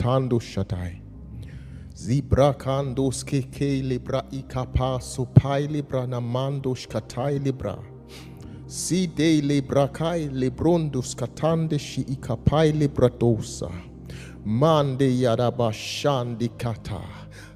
Otando Shaddai. Zibra kandos keke libra ikapa supai libra namando shkatai libra. Si de libra kai librondus katande shi ikapai libra dosa. Mande yaraba shandi kata.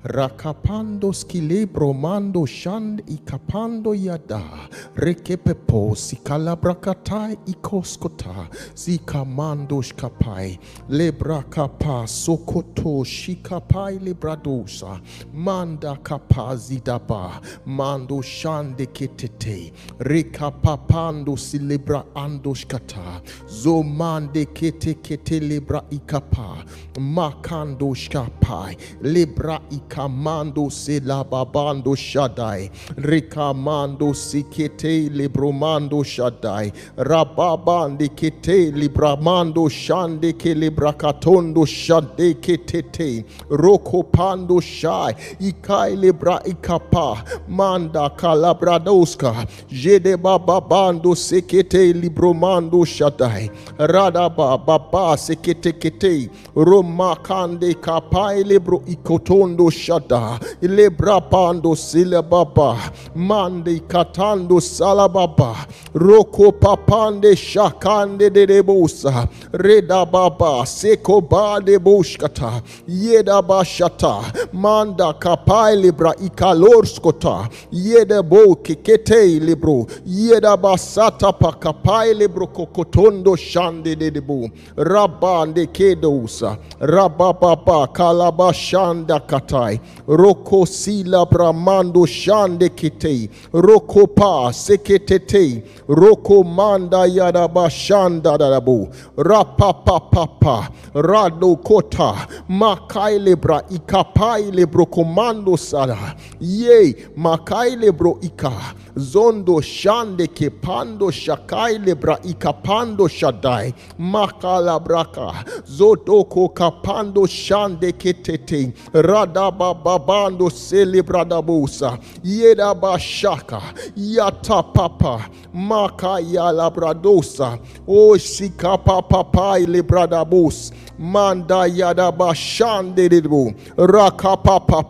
Rakapando skilebro mando shand ikapando yada. Rekepepo sikalabrakata ikoskota. Zikamando shkapai. Lebra kapa sokoto shikapai lebradosa. Manda kapa zidaba. Mando shande ketete. Rekapapando silebra andoshkata. Zomande kete kete lebra ikapa. Makando shkapai. Lebra ikamando selababando shadai. Rekamando sikete libromando shadai. Rababande kete libramando shande ke librakatondo shade ketete. Rokopando shai. Ikai libra ikapa. Manda kalabradoska. Jede bababando sekete libromando shadai. Radaba baba sekete kete. Romakande kapai libro ikotondo shada. Lebra pando silababa. Mande katando salababa. Roko papande shakande de debosa. Reda baba seko ba de boshkata. Yeda bashata. Manda kapai libra ikalorskota. Yeda bo kikete libro. Yeda basata pa kapai libro kokotondo shande de debo. Rabande kedosa. Rabababa kalabashanda katai. Roko sila bramando shande kitei. Roko pa seketete. Roko manda yada bashanda dadabu. Rapapapapa. Rado kota. Makai lebra ikapai lebro komando sada. Ye makai lebro ika. Zondo shande kepando shakai lebra ikapando shadai. Makala braka. Zotoko kapando shande ketete. Radaba babando celebradabusa. Yeda bashaka. Yata papa. Maka yala bradosa. O shika papa pai lebradabus. Manda yada bashande debu. Raka papa.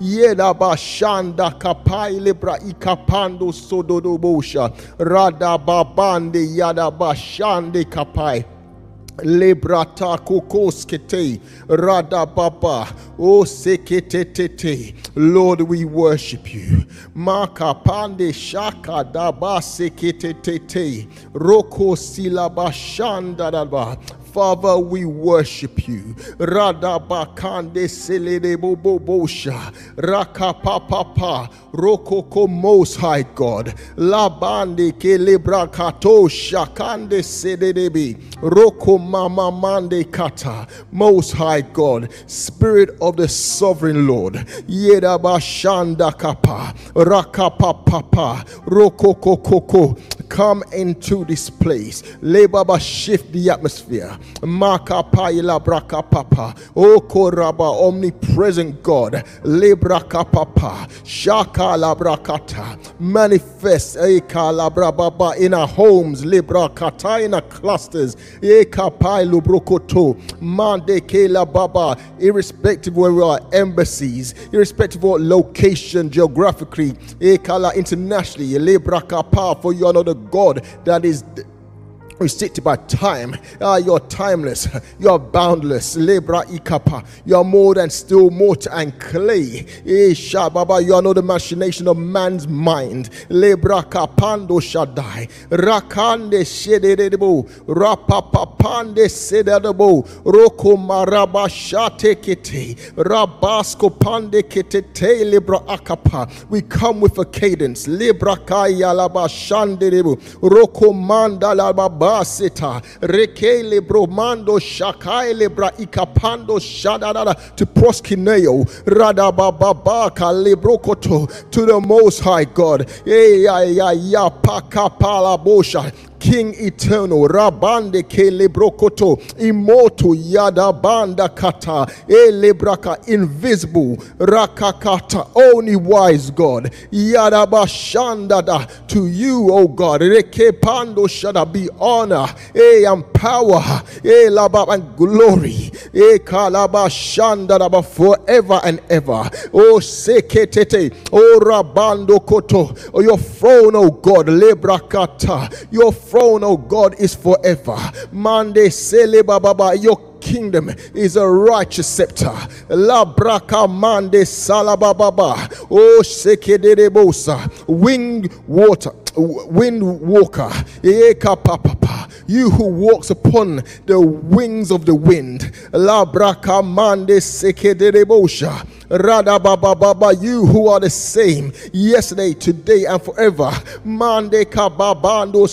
Yeda bashanda kapai lebra ikapando sododobosha. Rada babande yada bashande kapai. Lebrata kokoskete radababa o sekete Lord we worship you maka pande shaka daba sekete roko silaba shanda daba Father, we worship you. Radabakande seledebobosha. Rakapapapa. Rokoko most high God. Labande kelebrakato shakande sededebi. Roko mama mande kata. Most high God. Spirit of the sovereign Lord. Yedabashanda kapa. Rakapapapa. Rokokokoko. Come into this place. Lebaba shift the atmosphere. Makapaila brakapapa. O koraba omnipresent God. Lebrakapapa. Shaka labrakata. Manifest eh, eka labrababa in our homes. Lebrakata in our clusters. Eh, eka pailu brokoto. Mande kela baba. Irrespective where we are embassies. Irrespective of location geographically. Eh, Ekala internationally. Lebrakapa. For you are not a God that is restricted by time. Ah, you're timeless. You're boundless. Lebra ikapa. You're more than still mortar and clay. Isha baba. You are not the machination of man's mind. Lebra kapando shadai. Rakande shededebo. Rapapapande sededebo. Roko maraba shate kete. Rabasko pande ketete libra akapa. We come with a cadence. Libra kaya laba shandedebo. Roko manda laba basita rekele bromando shakaile bra ikapando shadadada to proskineo radabababa kalebrokoto to the most high God. Eh, ya ya ya pakapala bosha King eternal, Rabande kelebrokoto, immortal, Yadabanda kata, elebraka, invisible, Rakakata, only wise God, yada Yadabashandada, to you, O God, Rekepando shada be honor, E and power, E laba, and glory, E kalaba shandada, forever and ever. Oh, seketete, oh, rabando koto, oh, your throne, oh God, lebrakata, your throne, oh God, is forever. Mande sele baba, your kingdom is a righteous scepter. La braka mande salababa. Oh sekedebosa. Winged water. Wind walker. Eka papa. You who walks upon the wings of the wind. La braka mande sekedebosha. Rada Baba Baba, you who are the same yesterday, today, and forever. Mande Kababando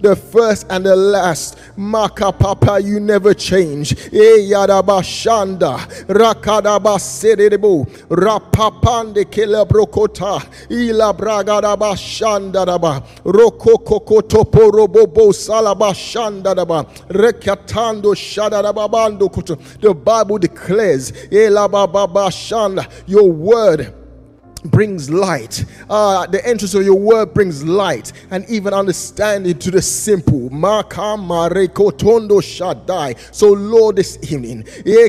the first and the last. Maka Papa, you never change. Eyadaba Shanda, Rakadaba Sedebo, Rapapande Kelebrokota, Ila Bragadaba Shandaraba, Roko Kokotopo Robobo Salaba Shandaraba, Rekatando Shadarababando. The Bible declares, Elaba your word brings light. Uh, the entrance of your word brings light and even understanding to the simple. So, Lord, this evening, we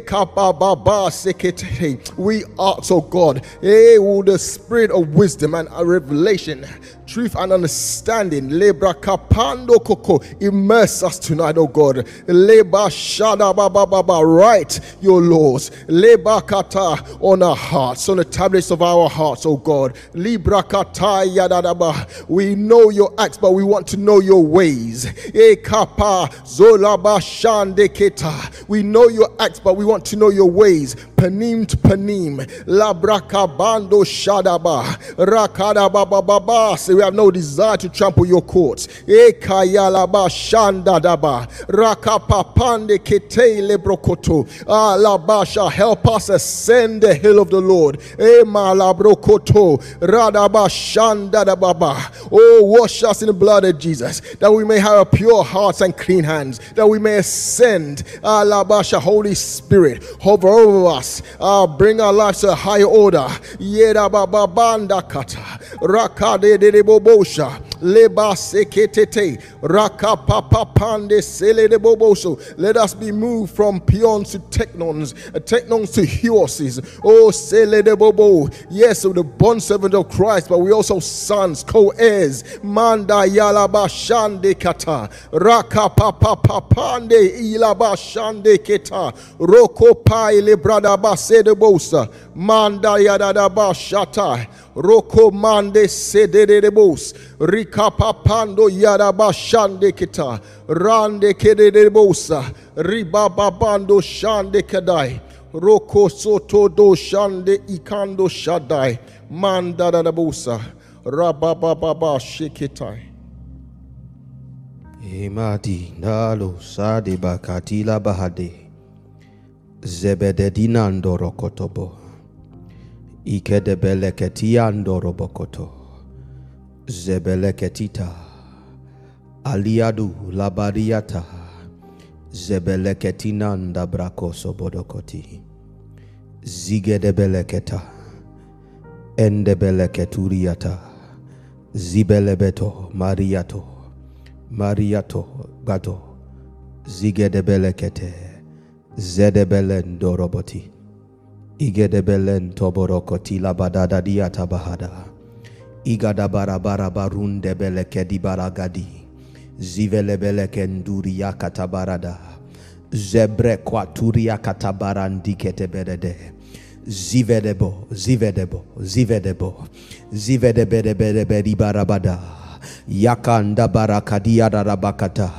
ask, oh God, the spirit of wisdom and revelation truth and understanding. Lebra kapando koko. Immerse us tonight, oh God. Leba shada baba baba. Write your laws. Leba kata on our hearts, on the tablets of our hearts, oh God. Libra kata yadadaba. We know your acts, but we want to know your ways. E kapa zolaba shande keta. We know your acts, but we want to know your ways. Panim to panim. Labraka bando shadaba. Rakada baba baba. So we have no desire to trample your courts. Ekayalaba shandadaba. Rakapapande ketele brokoto. Alabasha. Help us ascend the hill of the Lord. Emalabrokoto. Radaba shandadababa. Oh, wash us in the blood of Jesus that we may have pure hearts and clean hands. That we may ascend. Alabasha. Holy Spirit. Hover over us uh, bring our lives to a higher order. Yeda baba banda kata, rakade de de bobosha, leba seketete, raka papa pande sele de boboso. Let us be moved from peons to technons, uh, technons to horses. Oh, sele de bobo. Yes, so the bond servant of Christ, but we also sons, co-heirs. Manda yalaba shande kata, raka papa papande ilaba shande keta, roko pai le brada sedebosa manda yadadaba shata roko mande sededebos rikapapando yadaba shande kita rande kededebosa ribababando shande kadai roko soto do shande ikando shadai manda dadabosa rabababa shikitai Imadi nalo sadi bakatila bahade zebededinandoro kotobo ikedebeleketiandoro bokoto zebeleketita. Aliadu labariata zebeleketinanda brakoso bodokoti zigedebeleketa. Endebeleketuriata. Zibelebeto mariato. Mariato gato. Zigedebelekete. Zedebelen doroboti. Igedebelen toborokoti labadada diata bahada. Igada barabara barun debele kedi baragadi. Zivelebele kenduria katabarada. Zebre kwaturia katabarandi ketebedede. Zivedebo, zivedebo, zivedebo. Zivedebedebedebedi barabada. Yakanda barakadia darabakata.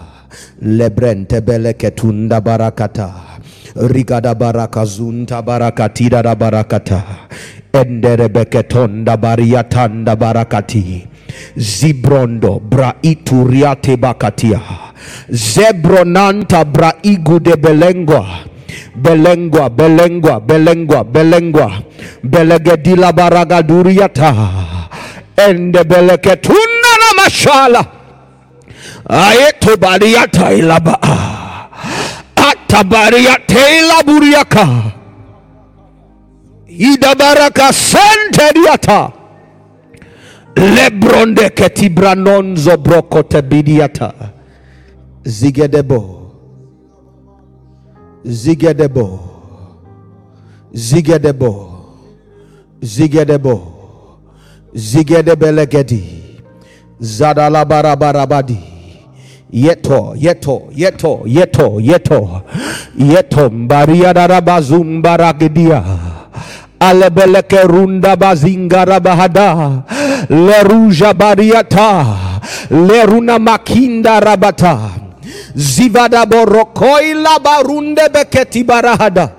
Lebrente bele ketunda barakata rigada barakazunta barakatida da barakata enderebeketonda bariatanda barakati. Zibrondo braituriate bakatia. Zebronanta braigude belengwa belengwa belengwa belengwa. Belengwa belegedila baragaduriata. Ende beleketunda na mashala. Aeto bariata ilaba. Atabariate ilaburiaka. Idabaraka senteriata. Lebronde ketibranonzo brokote bidiata. Zigedebo. Zigedebo. Zigedebo. Zigedebo. Zigedebelegedi. Zadalabarabarabadi. Yeto, yeto, yeto, yeto, yeto, yeto, mbaria darabazum baragedia. Alebeleke runda bazingara bahada. Leruja bariata. Leruna makinda rabata. Zivada borokoi la barunde beketi barahada.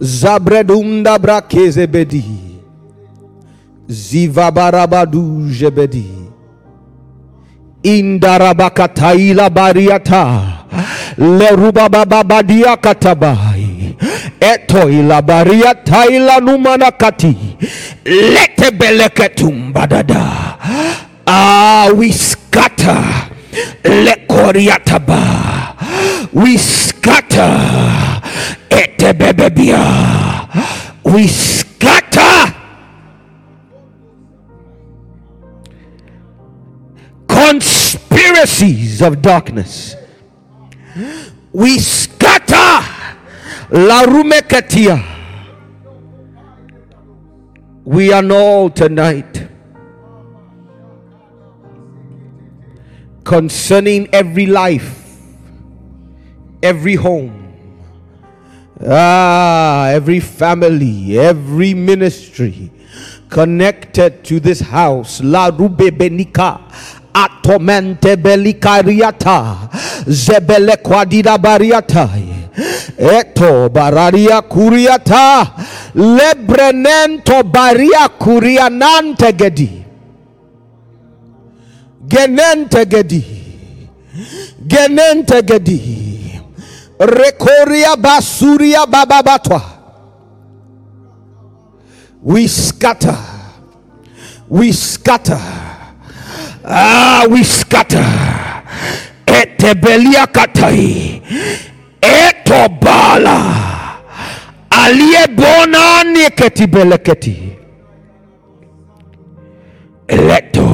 Zabredunda brakeze bedi. Indarabakataila bariata. Lerubababadia katabai. Eto ila bariata ila numanakati. Lete beleketumbadada. Ah, we scatter. Lekoriataba. We scatter. Etebebebia. We scatter. Conspiracies of darkness. We scatter la rumekatia. We annul tonight concerning every life, every home, ah, every family, every ministry connected to this house. La rube benika atomente belikariata zebele kwadida bariata eto bararia kuriata lebrenento baria kurianante gedi. Genente gedi. Genente gedi. Rekoria basuria bababatwa we scatter. We scatter Ah, we scatter. Etebelia katai. Etobala. Alie bona nieketi beleketi. Leto.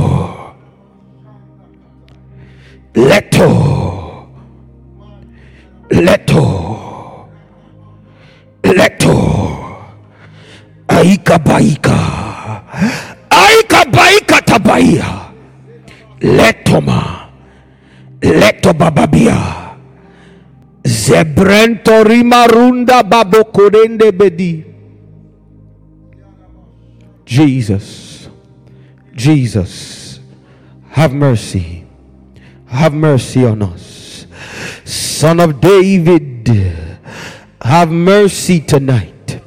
Leto. Leto. Leto. Aika baika. Aika baika tabaia letoma. Leto bababia zebrento rimarunda babokorende bedi. Jesus. Jesus. Have mercy. Have mercy on us. Son of david have mercy tonight.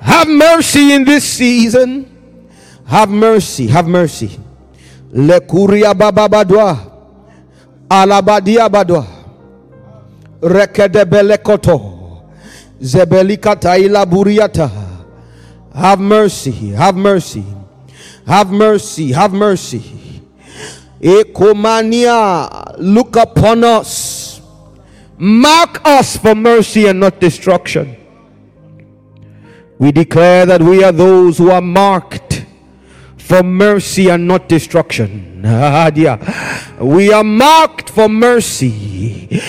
Have mercy in this season. Have mercy. Have mercy lekuria bababadwa alabadia badwa rekedebelekoto zebelikataila buriata. Have mercy have mercy. Have mercy have mercy. Ekomania look upon us. Mark us for mercy and not destruction. We declare that we are those who are marked for mercy and not destruction. We are marked for mercy.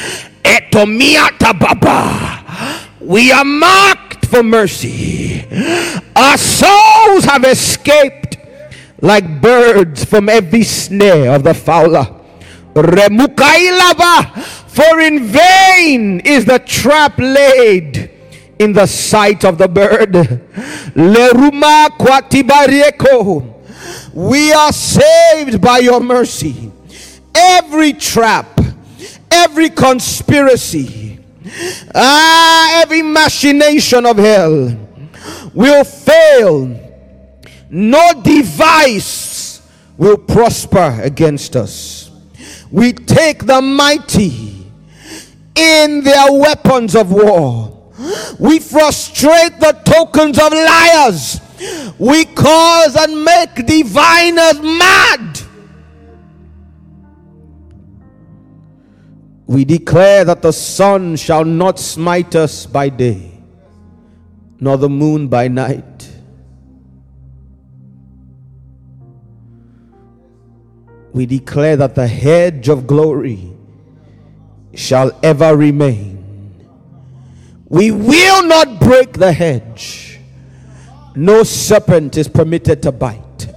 We are marked for mercy. Our souls have escaped like birds from every snare of the fowler. For in vain is the trap laid in the sight of the bird. Leruma kwatibarieko. We are saved by your mercy. Every trap, every conspiracy, ah, every machination of hell will fail. No device will prosper against us. We take the mighty in their weapons of war. We frustrate the tokens of liars we cause and make diviners mad. We declare that the sun shall not smite us by day, nor the moon by night. We declare that the hedge of glory shall ever remain. We will not break the hedge. No serpent is permitted to bite.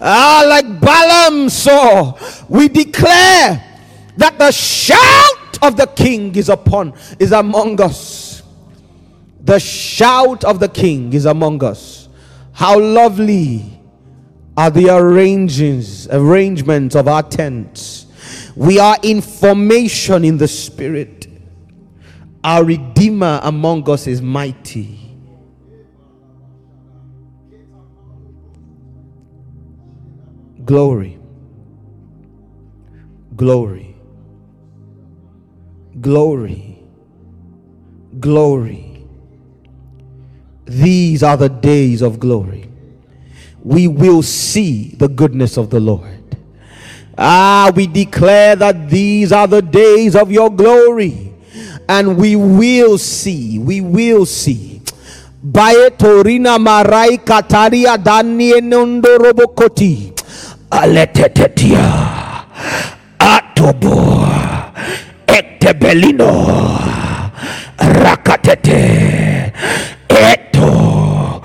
Ah, like Balaam saw, we declare that the shout of the king is upon is among us. The shout of the king is among us. How lovely are the arrangements arrangements of our tents. We are in formation in the spirit. Our redeemer among us is mighty. Glory. Glory. Glory. Glory. These are the days of glory. We will see the goodness of the Lord. Ah, we declare that these are the days of your glory. And we will see, we will see. Bae torina marai kataria dani enondorobokoti. Aletetetia. Atobo. Ektebelino. Rakatete. Eto.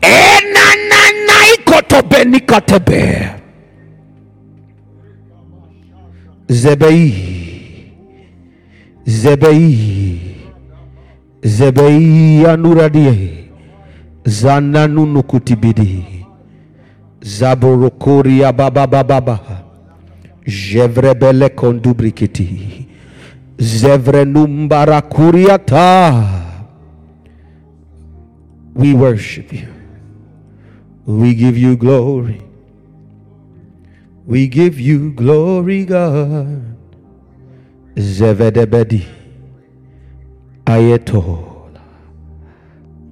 Enananaikotobeni Zebei. Zebei. Zebei anuradie. Zananunukutibidi. Zaborokoria baba baba baba. Jevrebele kondubrikiti. Zevrenumbara kuriata. We worship you. We give you glory. We give you glory, God. Zevedebedi. Ayetola.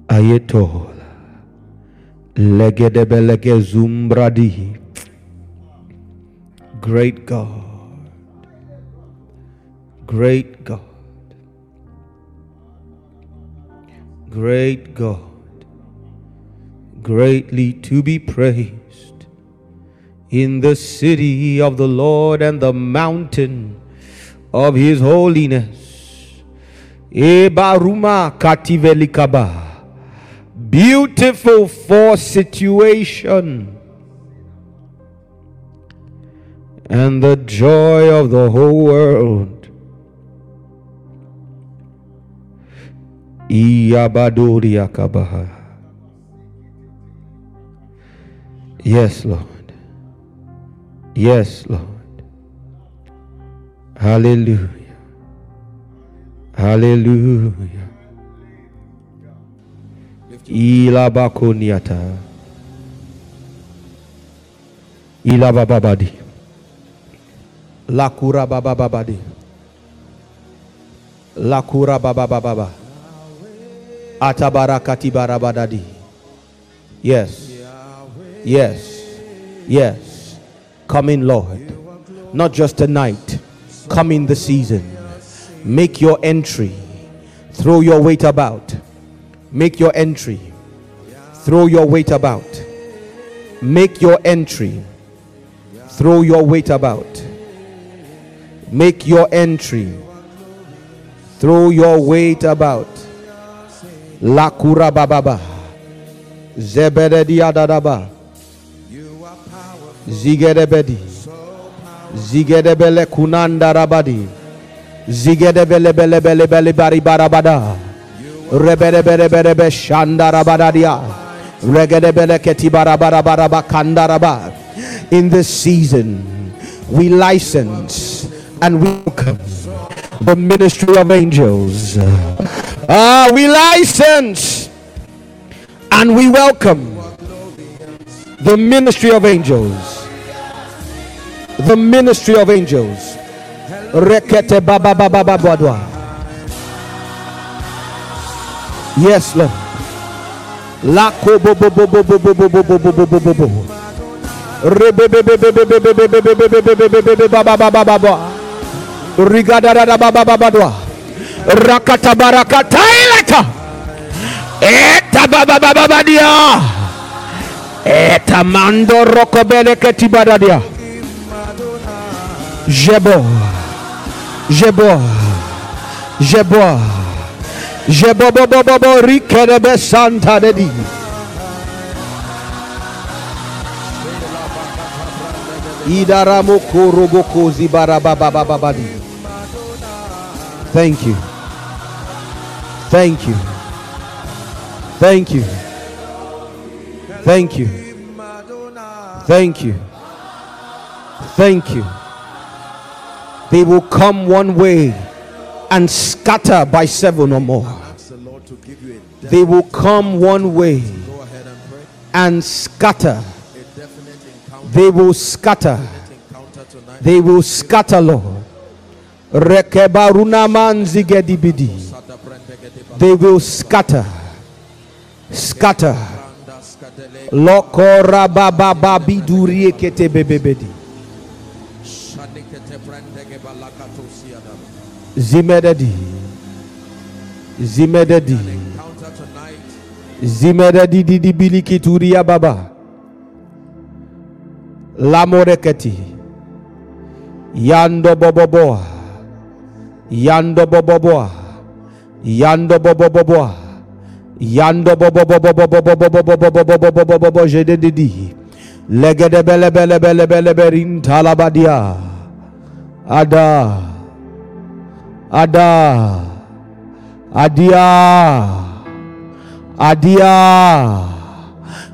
Ayetola. Legedebelege zumbradi. Great God. Great God. Great God. Greatly to be praised in the city of the Lord and the mountain of his holiness. Ebaruma kativelikaba. Beautiful for situation. And the joy of the whole world. Yes, Lord. Yes, Lord. Hallelujah. Hallelujah. Ilabakoniata. Ilabababadi. Lakura baba babababadi. Lakura bababababa. Atabarakati barabadadi. Yes. Yes. Yes. Come in, Lord. Not just tonight. Come in the season. Make your entry. Throw your weight about. Make your entry. Throw your weight about. Make your entry. Throw your weight about. Make your entry. Throw your weight about. Lakura bababa. Zebedediadadaba. Zigedebedi. Zigedebele kunanda rabadi. Zigedebele bele bele bele bari barabada. Reberebereberebe shanda rabadadia. Regedebele keti barabara baraba kandaraba. In this season, we license and we welcome the ministry of angels. Ah, we license and we welcome the ministry of angels. The ministry of angels. Rekete baba baba baba Yes, Lord. Rakata barakata ilata. Eta baba baba badia. Eta mando rokobele ketibadadia. Jebo. Jebo. Jebo. Jebo bobo bobo rikerebe santa dedi. Idaramo koroboko zibarababababadi. Thank you. Thank you. Thank you. Thank you. Thank you. Thank you. They will come one way and scatter by seven or more. They will come one way and, scatter. They will scatter. They will scatter, Lord. They will scatter. Scatter. Lokorabababidurie kete bebebedi. Encounter tonight. Zimededi didi biliki turia baba. Lamoreketi. Yando boboboa. Yando boboboa. Yando boboboa. Yando bobobobobobobobobobobobobobobobobobobo Ada. Adia. Adia.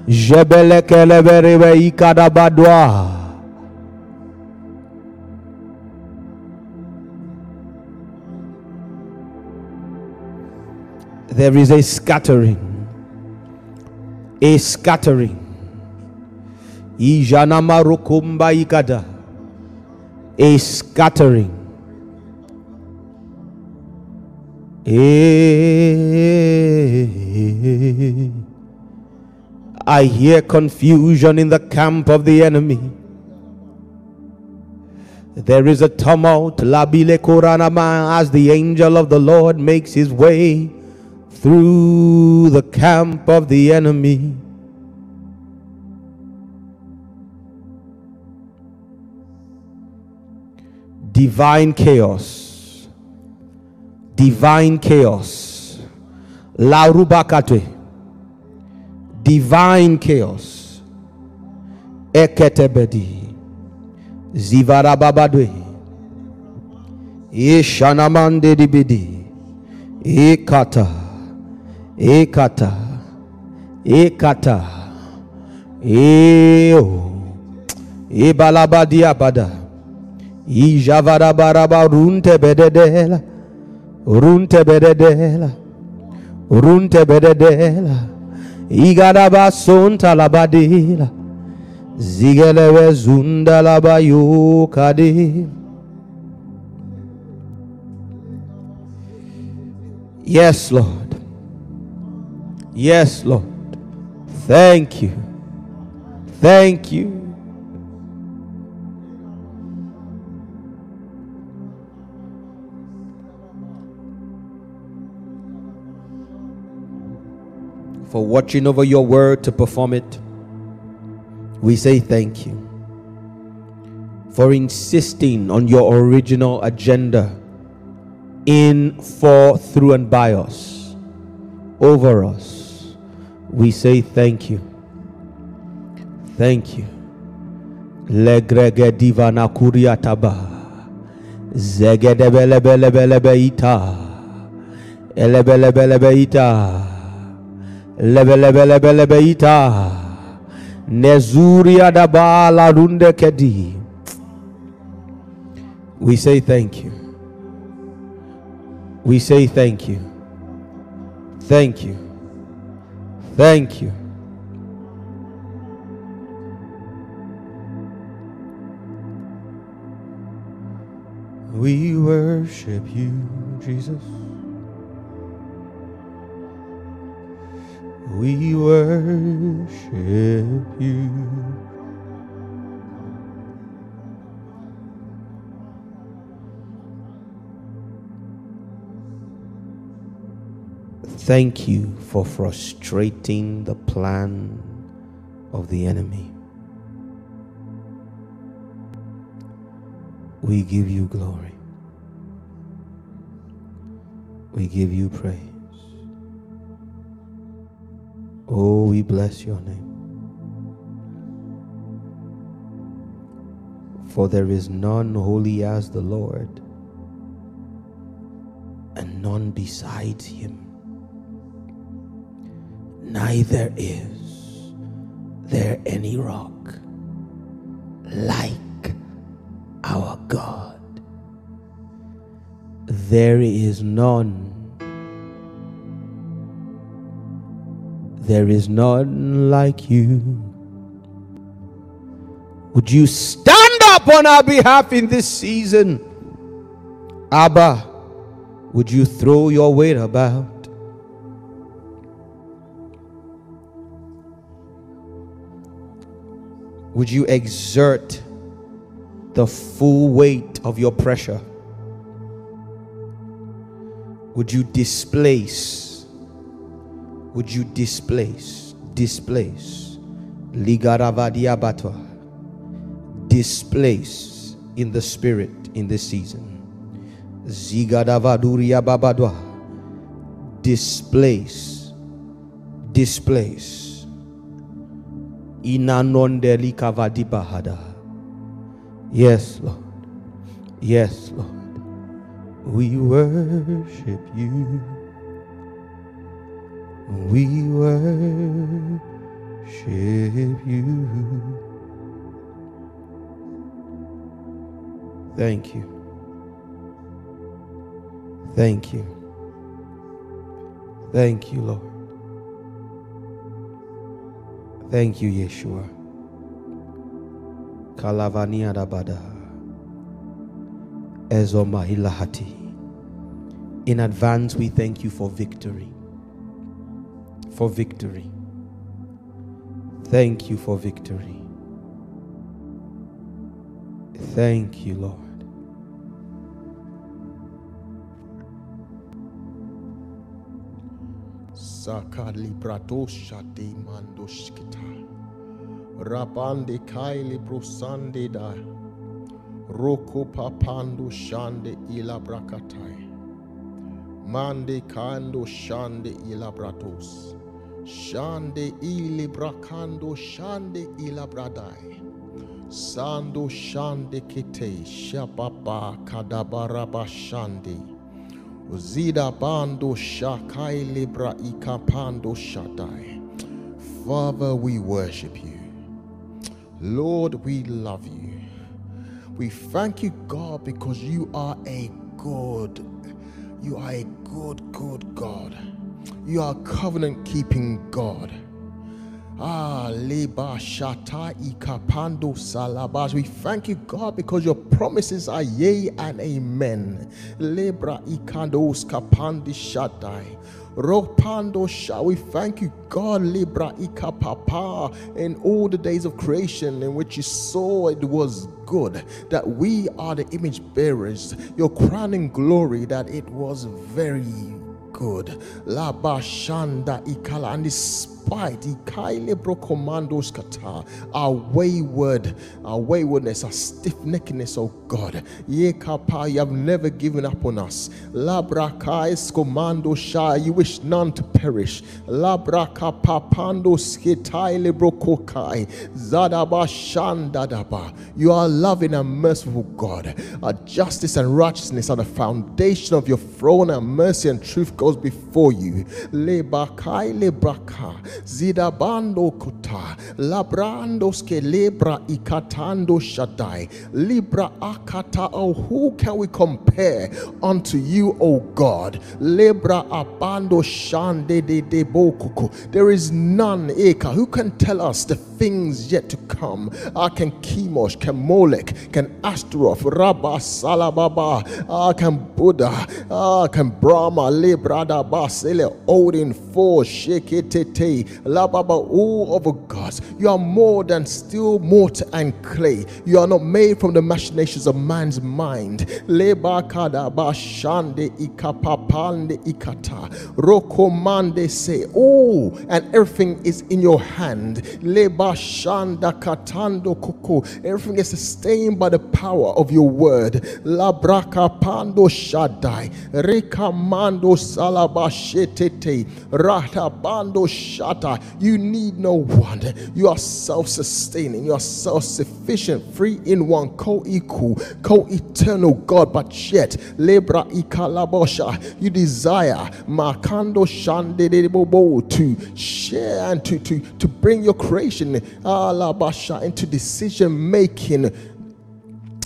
Jebele keleberebe ikadabadwa. There is a scattering. A scattering. Ijanama rukumba ikada. A scattering. I hear confusion in the camp of the enemy. There is a tumult, labile koranama, as the angel of the Lord makes his way through the camp of the enemy. Divine chaos. Divine chaos. La Larubakate. Divine chaos. Eketebedi. Zivarababadwe. Ishanamande dibidi. Ekata. Ekata. Ekata. Eo. Ebalabadi abada. Ijavarabaraba runte bededela. Runte bededela. Runte bededela. Igadaba sonta labadila. Zigelewe zunda labayo kade. Yes, Lord. Yes, Lord. Thank you. Thank you. For watching over your word to perform it. We say thank you. For insisting on your original agenda in, for, through, and by us, over us. We say thank you. Thank you. Legrege divana kuriataba. Zegedebelebelebelebeita. Elebelebelebeita. Lebelebelebelebeita. Nezuria daba runde kedi. We say thank you. We say thank you. Thank you. Thank you. We worship you, Jesus. we worship you. Thank you for frustrating the plan of the enemy. We give you glory. We give you praise. Oh, we bless your name. For there is none holy as the Lord, and none besides him. Neither is there any rock like our God. There is none. There is none like you. Would you stand up on our behalf in this season? Abba, would you throw your weight about? Would you exert the full weight of your pressure? Would you displace? Would you displace? Displace. Ligaravadia batwa. Displace in the spirit in this season. Zigadavaduria babadwa. Displace. Displace. Inanondeli kavadibahada. Yes, Lord. Yes, Lord. We worship you. We worship you. Thank you. Thank you. Thank you, Lord. Thank you, Yeshua. Kalavania Dabada. Ezomahilahati. In advance, we thank you for victory. For victory. Thank you for victory. Thank you, Lord. Sakali bratosha de mandoshkita. Rabande kaili brosande da. Roko papando shande ila brakatai. Mande kando shande ila bratos. Shande ili brakando shande ila bradai. Sando shande kite shababa kadabaraba shande. Zida bando shakai libra ikapando shatai. Father, we worship you. Lord, we love you. We thank you, God, because you are a good, you are a good, good God. You are covenant keeping God. Ah, leba shata ikapando salabas. We thank you, God, because your promises are yea and amen. Lebra ikandos kapandi shatai. Ropando sha. We thank you, God, Libra ikapapa, in all the days of creation in which you saw it was good, that we are the image bearers, your crowning glory, that it was very good. La bashanda ikala and despite our wayward, our waywardness, our stiff-neckedness, oh God. You have never given up on us. Commando sha, you wish none to perish. La braka papando skitaile brokokai. Zadaba shandadaba. You are loving and merciful God. Our justice and righteousness are the foundation of your throne, and mercy and truth goes before you. Lebakai lebraka. Zidabando kota. Labrandos ke lebra ikatando shaddai. Libra akata. Oh, who can we compare unto you, O God? Lebra abando shande de de bokuku. There is none, Eka, who can tell us the things yet to come. Ah, can Chemosh, can Molech, can Ashtaroth, Rabba Salababa, ah, can Buddha, ah, can Brahma, Librada Basile, Odin, Thor, Sheketete, Lababa, all of the gods. You are more than still mortar and clay. You are not made from the machinations of man's mind. Lebakada Bashande Ikapapande Ikata, Rokomande say, Oh, and everything is in your hand. Leba shanda katando koko. Everything is sustained by the power of your word. Labraka pando shaddai. Mando salabashetete. Rata bando shata. You need no one. You are self-sustaining. You are self-sufficient, free in one, co-equal, co-eternal God. But yet, lebra ikalabosha. You desire makando shande to share and to, to, to bring your creation uh, into decision making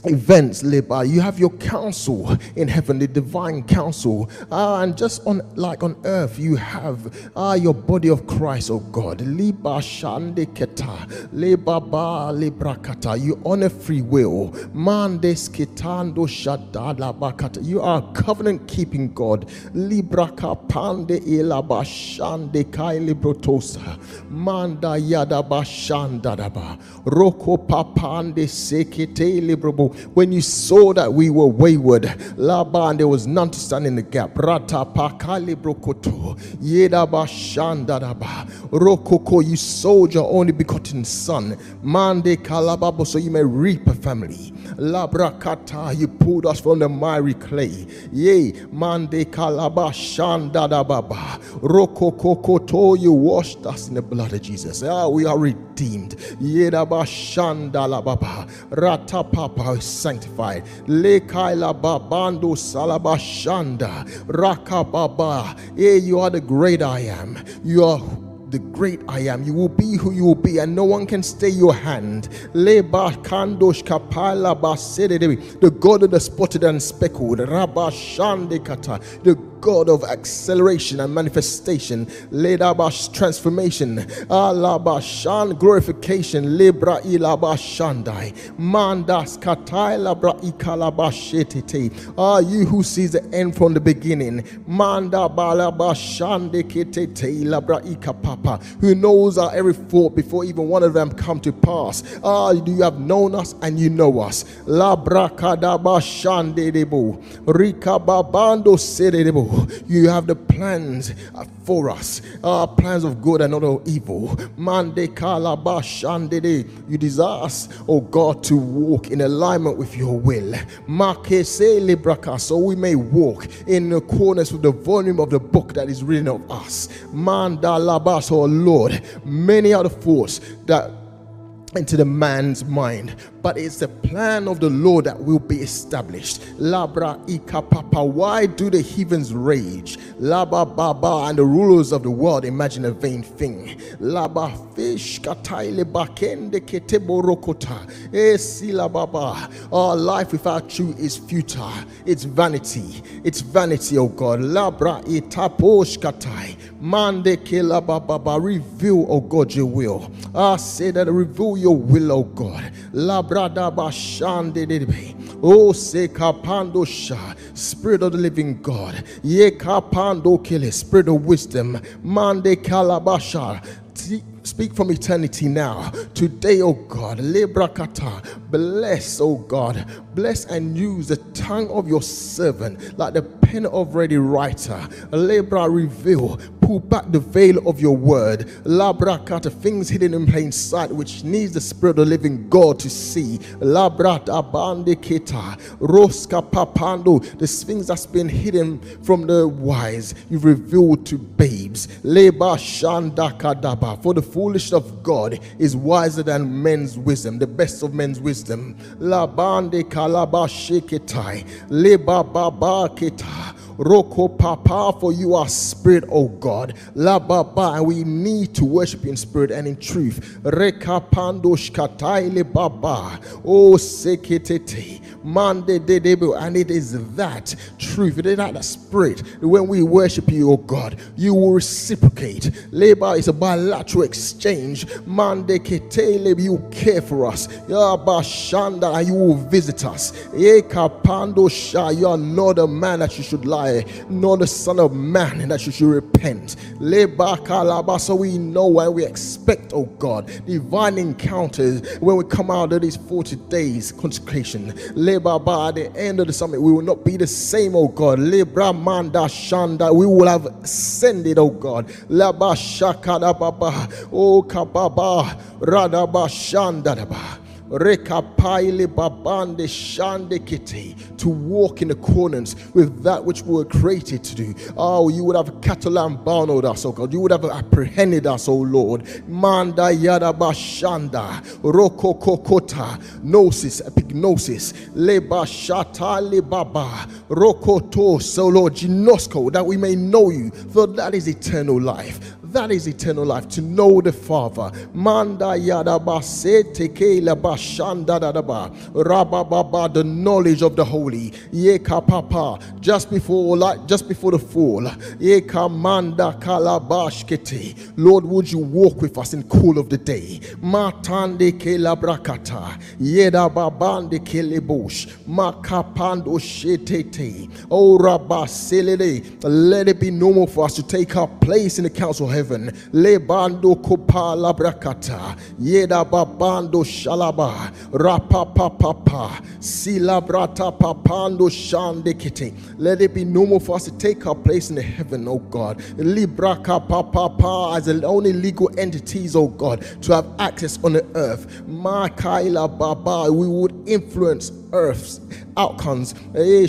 events Liba. You have your council in heaven, the divine council. Uh, and just on like on earth, you have uh, your body of Christ, oh God. Liba Shande Keta, Liba Ba Libra Kata. You honor free will. Mandes Kitando Shadala Bakata. You are a covenant keeping God. Libra Kapande Ilaba Shande Kai Librotosa. Manda Yada Bashandadaba. Roko Papande Sekete Librobo when you saw that we were wayward, Laban, there was none to stand in the gap. Rata pakali brokoto, yedaba shandadaba, rokoko, you sold your only begotten son, mande kalababo, so you may reap a family. Labrakata, you pulled us from the miry clay. Yea, mande kalaba shandadababa, rokokokoto, you washed us in the blood of Jesus. Ah, we are redeemed. Yedaba shandalababa, rata papa, sanctified. Lekaila babando salabashanda rakababa. Hey, you are the great I am. You are the great I am. You will be who you will be, and no one can stay your hand. The God of the spotted and speckled. The God of acceleration and manifestation, Ledabash transformation, Alabashan glorification, Libra Ilabashandai, Mandas Katai Labra Ikalabashetete. Ah, you who sees the end from the beginning, Manda Balabashande Ketete Labra Ikapapa, who knows our every thought before even one of them come to pass. Ah, you have known us and you know us. Labra Kadabashande Debo, Rika Babando You have the plans for us, uh, plans of good and not of evil. Mande kalabashandede. You desire us, oh God, to walk in alignment with your will. Makese libraka, so we may walk in accordance with the volume of the book that is written of us. Mandalabas, oh Lord, many are the thoughts that into the man's mind but it's the plan of the Lord that will be established. Labra ikapapa. Why do the heavens rage? Laba baba and the rulers of the world imagine a vain thing. Laba fish kataile bakende keteborokota. Esila eh, baba. Our life without you is futile. It's vanity. It's vanity, oh God. Labra itaposh katai. Mande baba. Reveal, oh God, your will. I say that reveal your will, oh God. Labra Oh, Sekapandosha, Spirit of the living God. Yekapando Kile, Spirit of wisdom. Mande Kalabasha. Speak from eternity now. Today, oh God, Lebrakata, bless, oh God, bless and use the tongue of your servant like the pen of ready writer. Lebra reveal, pull back the veil of your word. Labrakata, things hidden in plain sight, which needs the spirit of the living God to see. Labrata bandikita, roska papando, the things that's been hidden from the wise, you've revealed to babes. Leba shandakadaba, for the foolishness of God is wiser than men's wisdom, the best of men's wisdom. La bande kalaba sheketai, leba baba keta. Roko Papa, for you are spirit, O God. La Baba, and we need to worship in spirit and in truth. Reka Pandosh Kataile Baba. O Seketete. Mande de debo, and it is that truth, it is that spirit. When we worship you, O God, you will reciprocate. Labor is a bilateral exchange. Mande ketele, you care for us. Yabashanda, and you will visit us. Ekapando sha, you are not a man that you should lie, not the son of man and that you should repent. So we know and we expect, oh God, divine encounters when we come out of these 40 days consecration. At the end of the summit, we will not be the same, oh God. Manda shanda, we will have ascended, oh God. Laba shakada baba, oh kababa, radaba shanda daba. Babande to walk in accordance with that which we were created to do. Oh, you would have catalan bound us, oh God. You would have apprehended us, oh Lord. Manda yada bashanda roko kokota gnosis epignosis leba shata lebaba rokoto so oh Lord ginosko that we may know you, for that is eternal life. That is eternal life, to know the Father. Manda yada teke la bashanda da ba rababa the knowledge of the holy. Yeka papa just before just before the fall. Yeka manda kalabash kete. Lord, would you walk with us in cool of the day? Matande ke la brakata yeda babande ke lebush makapando shetete. Oh rabba Let it be normal for us to take our place in the council of heaven heaven. Lebando. Yeda babando shalaba. Rapa papa. Silabrata papando. Let it be normal for us to take our place in the heaven, oh God. Libraka papa as the only legal entities, oh God, to have access on the earth. Makaila baba. We would influence earth's outcomes eh,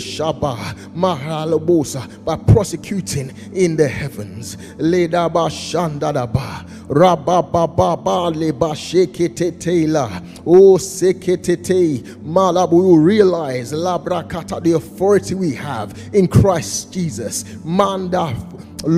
by prosecuting in the heavens. Ledaba shandadaba rabababa leba sheketetela oh seketete malab we will realize labrakata the authority we have in Christ Jesus manda we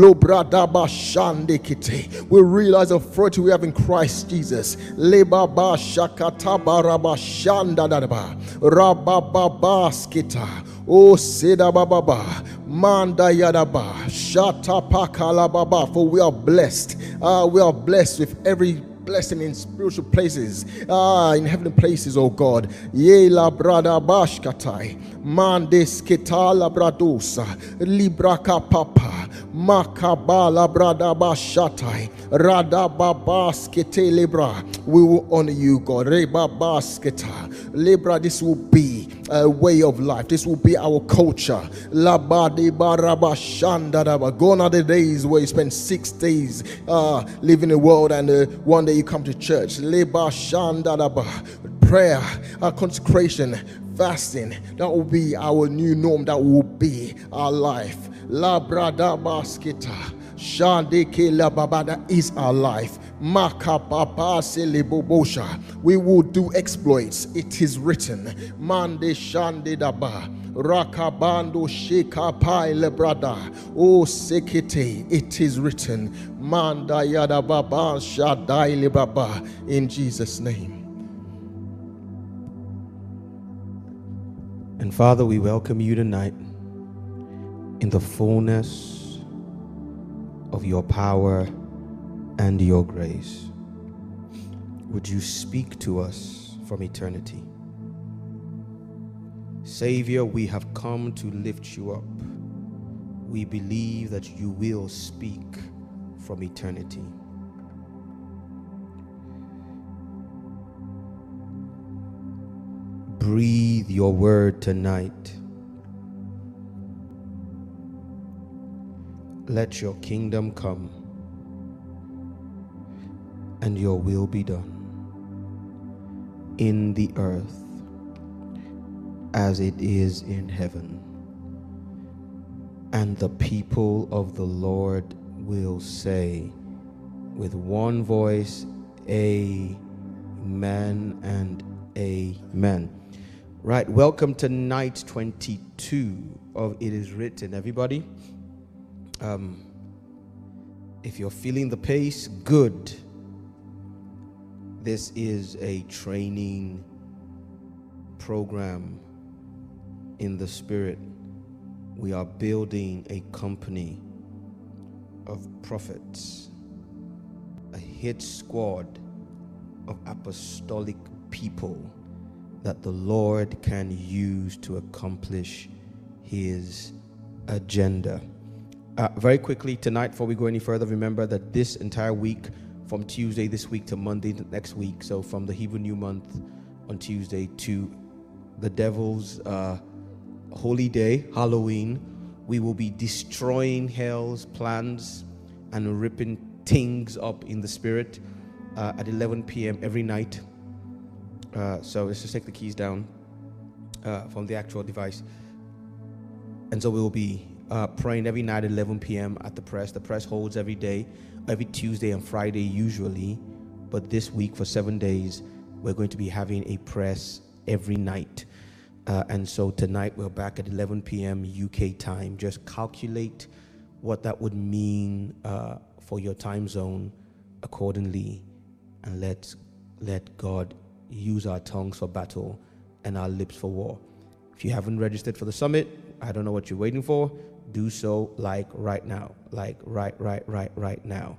realize the authority we have in Christ Jesus. Lebaba shakataba rabashanda dadaba. Rababa skita. O Seda Baba, Manda Yadaba, Shata Pakala Baba, for we are blessed. Uh, we are blessed with every blessing in spiritual places, ah, in heavenly places, oh God. Ye la brada bashkatai, mandes ketala bradosa, libraka papa, makabala brada bashatai, rada babaskete libra. We will honor you, God. Reba basketa, libra. This will be a way of life. This will be our culture. Labadi baraba shandadaba. Gone are the days where you spend six days uh, living the world and uh, one day you come to church. Leba shandadaba. Prayer, uh, consecration, fasting. That will be our new norm. That will be our life. Labradaba skita. Shandeke lababa. That is our life. We will do exploits. It is written. Mande shande daba. Rakabando sheka pai lebrada. O sekete. It is written. Manda yada baba shadai lebaba. In Jesus' name. And Father, we welcome you tonight in the fullness of your power and your grace. Would you speak to us from eternity? Savior, we have come to lift you up. We believe that you will speak from eternity. Breathe your word tonight. Let your kingdom come and your will be done in the earth as it is in heaven. And the people of the Lord will say with one voice, Amen and Amen. Right, welcome to night 22 of It Is Written, everybody. Um, if you're feeling the pace, good. This is a training program in the spirit. We are building a company of prophets, a hit squad of apostolic people that the Lord can use to accomplish his agenda. Uh, very quickly tonight, before we go any further, remember that this entire week, from Tuesday this week to Monday next week, so from the Hebrew New Month on Tuesday to the Devil's uh, Holy Day, Halloween, we will be destroying hell's plans and ripping things up in the spirit uh, at 11 p.m. every night. Uh, so let's just take the keys down uh, from the actual device. And so we will be uh, praying every night at 11 p.m. at the press. The press holds every day, every Tuesday and Friday usually. But this week, for seven days, we're going to be having a press every night. Uh, and so tonight we're back at 11 p.m. UK time. Just calculate what that would mean uh, for your time zone accordingly, and let let God use our tongues for battle and our lips for war. If you haven't registered for the summit, I don't know what you're waiting for. Do so like right now, like right, right, right, right now.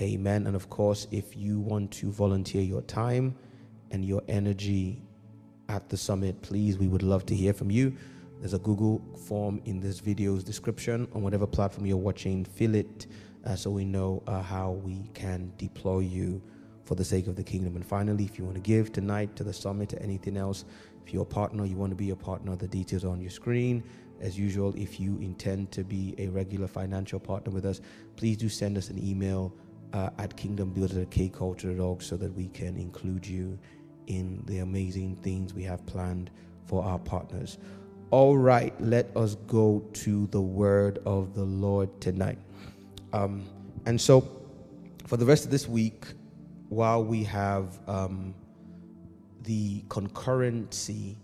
Amen. And of course, if you want to volunteer your time and your energy at the summit, please, we would love to hear from you. There's a Google form in this video's description on whatever platform you're watching. Fill it uh, so we know uh, how we can deploy you for the sake of the kingdom. And finally, if you want to give tonight to the summit or anything else, if you're a partner, you want to be a partner, the details are on your screen. As usual, if you intend to be a regular financial partner with us, please do send us an email uh, at kingdombuilders@kculture.org so that we can include you in the amazing things we have planned for our partners. All right, let us go to the word of the Lord tonight. Um, and so, for the rest of this week, while we have um, the concurrency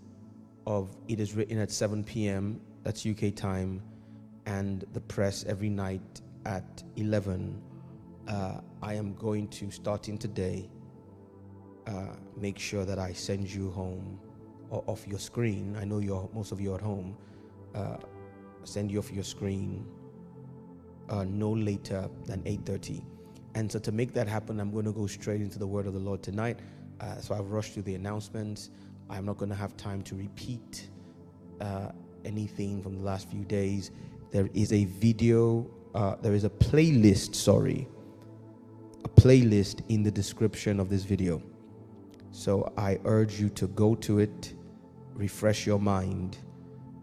of it is written at 7 p.m., that's UK time, and the press every night at 11, uh, I am going to, starting today, uh, make sure that I send you home off your screen. I know you're most of you are at home. Uh, send you off your screen uh, no later than 8:30 and so to make that happen, I'm going to go straight into the word of the Lord tonight. Uh, so I've rushed through the announcements. I'm not going to have time to repeat uh, anything from the last few days. There is a video, uh, there is a playlist, sorry, a playlist in the description of this video. So I urge you to go to it, refresh your mind.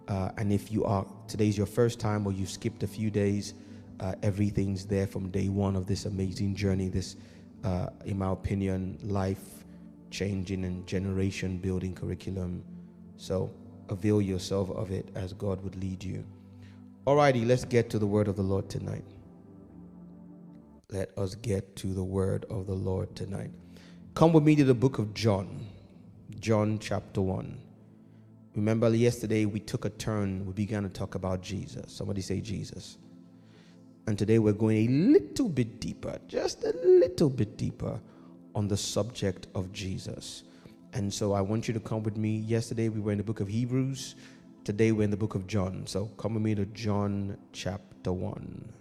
Uh, and if you are, today's your first time or you skipped a few days, uh, everything's there from day one of this amazing journey, this, uh, in my opinion, life changing and generation building curriculum. So avail yourself of it as God would lead you. Alrighty, let's get to the word of the Lord tonight. Let us get to the word of the Lord tonight. Come with me to the book of John, John chapter 1. Remember, yesterday we took a turn, we began to talk about Jesus. Somebody say Jesus. And today we're going a little bit deeper, just a little bit deeper on the subject of Jesus. And so I want you to come with me. Yesterday we were in the book of Hebrews. Today we're in the book of John. So come with me to John chapter 1.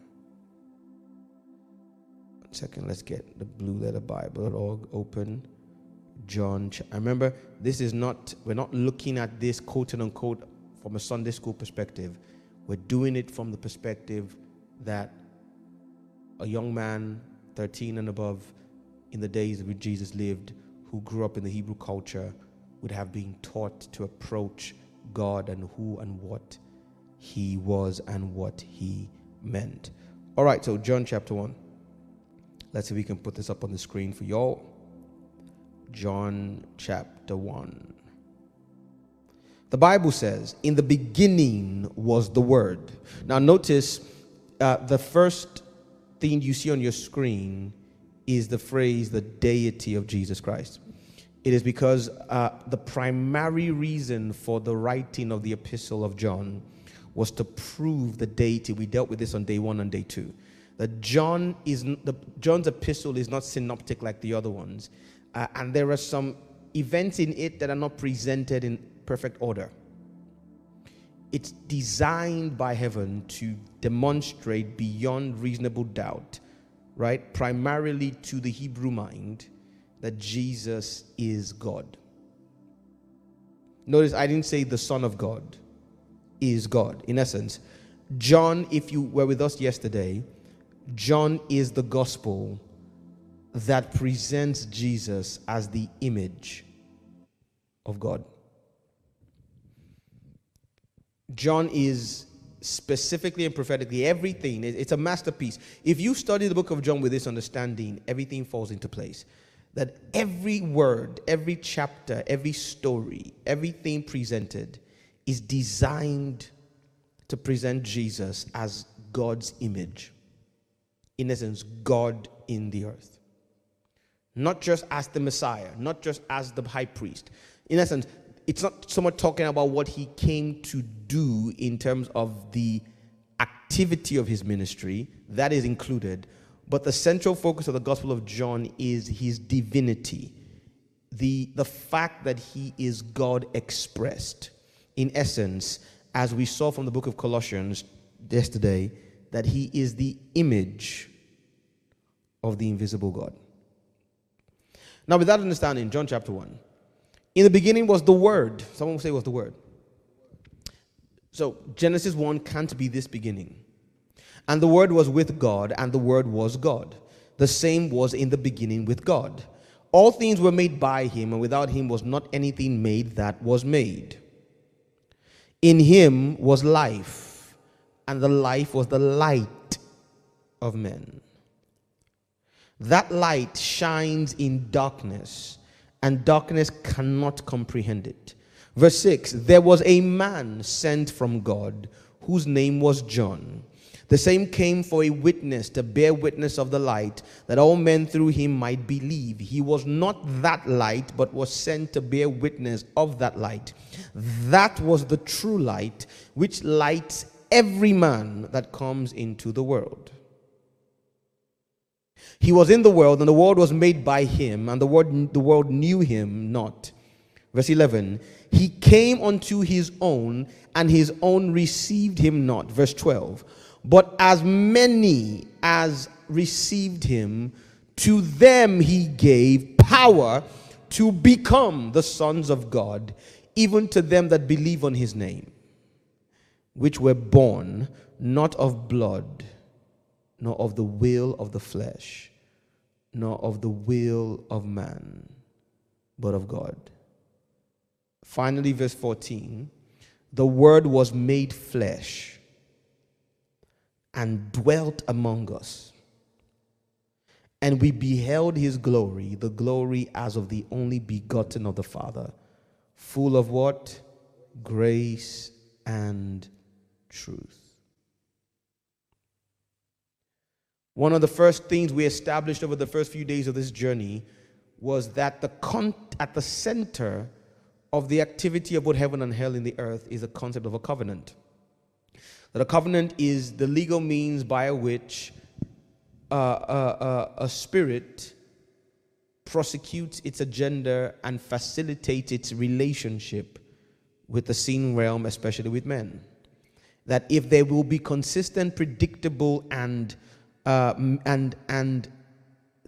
One second, let's get the blue letter Bible open. John, I remember this is not, we're not looking at this quote unquote from a Sunday school perspective. We're doing it from the perspective that a young man, 13 and above, in the days when Jesus lived, who grew up in the Hebrew culture, would have been taught to approach God and who and what he was and what he meant. All right, so John chapter 1. Let's see if we can put this up on the screen for y'all. John chapter 1. The Bible says, In the beginning was the Word. Now, notice uh, the first thing you see on your screen is the phrase the deity of Jesus Christ. It is because uh, the primary reason for the writing of the epistle of John was to prove the deity. We dealt with this on day one and day two. That John is the John's epistle is not synoptic like the other ones, uh, and there are some events in it that are not presented in perfect order. It's designed by heaven to demonstrate beyond reasonable doubt, right? Primarily to the Hebrew mind, that Jesus is God. Notice I didn't say the Son of God is God. In essence, John, if you were with us yesterday, John is the gospel that presents Jesus as the image of God. John is specifically and prophetically everything, it's a masterpiece. If you study the book of John with this understanding, everything falls into place. That every word, every chapter, every story, everything presented is designed to present Jesus as God's image. In essence, God in the earth. Not just as the Messiah, not just as the high priest. In essence, it's not so much talking about what he came to do in terms of the activity of his ministry, that is included, but the central focus of the Gospel of John is his divinity, the, the fact that he is God expressed. In essence, as we saw from the book of Colossians yesterday, that he is the image of the invisible God. Now, with that understanding, John chapter 1. In the beginning was the Word. Someone will say was the Word. So Genesis 1 can't be this beginning. And the Word was with God, and the Word was God. The same was in the beginning with God. All things were made by him, and without him was not anything made that was made. In him was life, and the life was the light of men. That light shines in darkness and darkness cannot comprehend it. Verse 6 There was a man sent from God whose name was John. The same came for a witness to bear witness of the light, that all men through him might believe. He was not that light, but was sent to bear witness of that light. That was the true light, which lights every man that comes into the world. He was in the world, and the world was made by him, and the world, the world knew him not. Verse 11 He came unto his own, and his own received him not. Verse 12 But as many as received him, to them he gave power to become the sons of God, even to them that believe on his name, which were born not of blood, nor of the will of the flesh nor of the will of man, but of God. Finally, verse 14 the Word was made flesh and dwelt among us. And we beheld his glory, the glory as of the only begotten of the Father, full of what? Grace and truth. One of the first things we established over the first few days of this journey was that the con- at the center of the activity of both heaven and hell in the earth is the concept of a covenant. That a covenant is the legal means by which uh, uh, uh, a spirit prosecutes its agenda and facilitates its relationship with the seen realm, especially with men. That if there will be consistent, predictable, and uh, and, and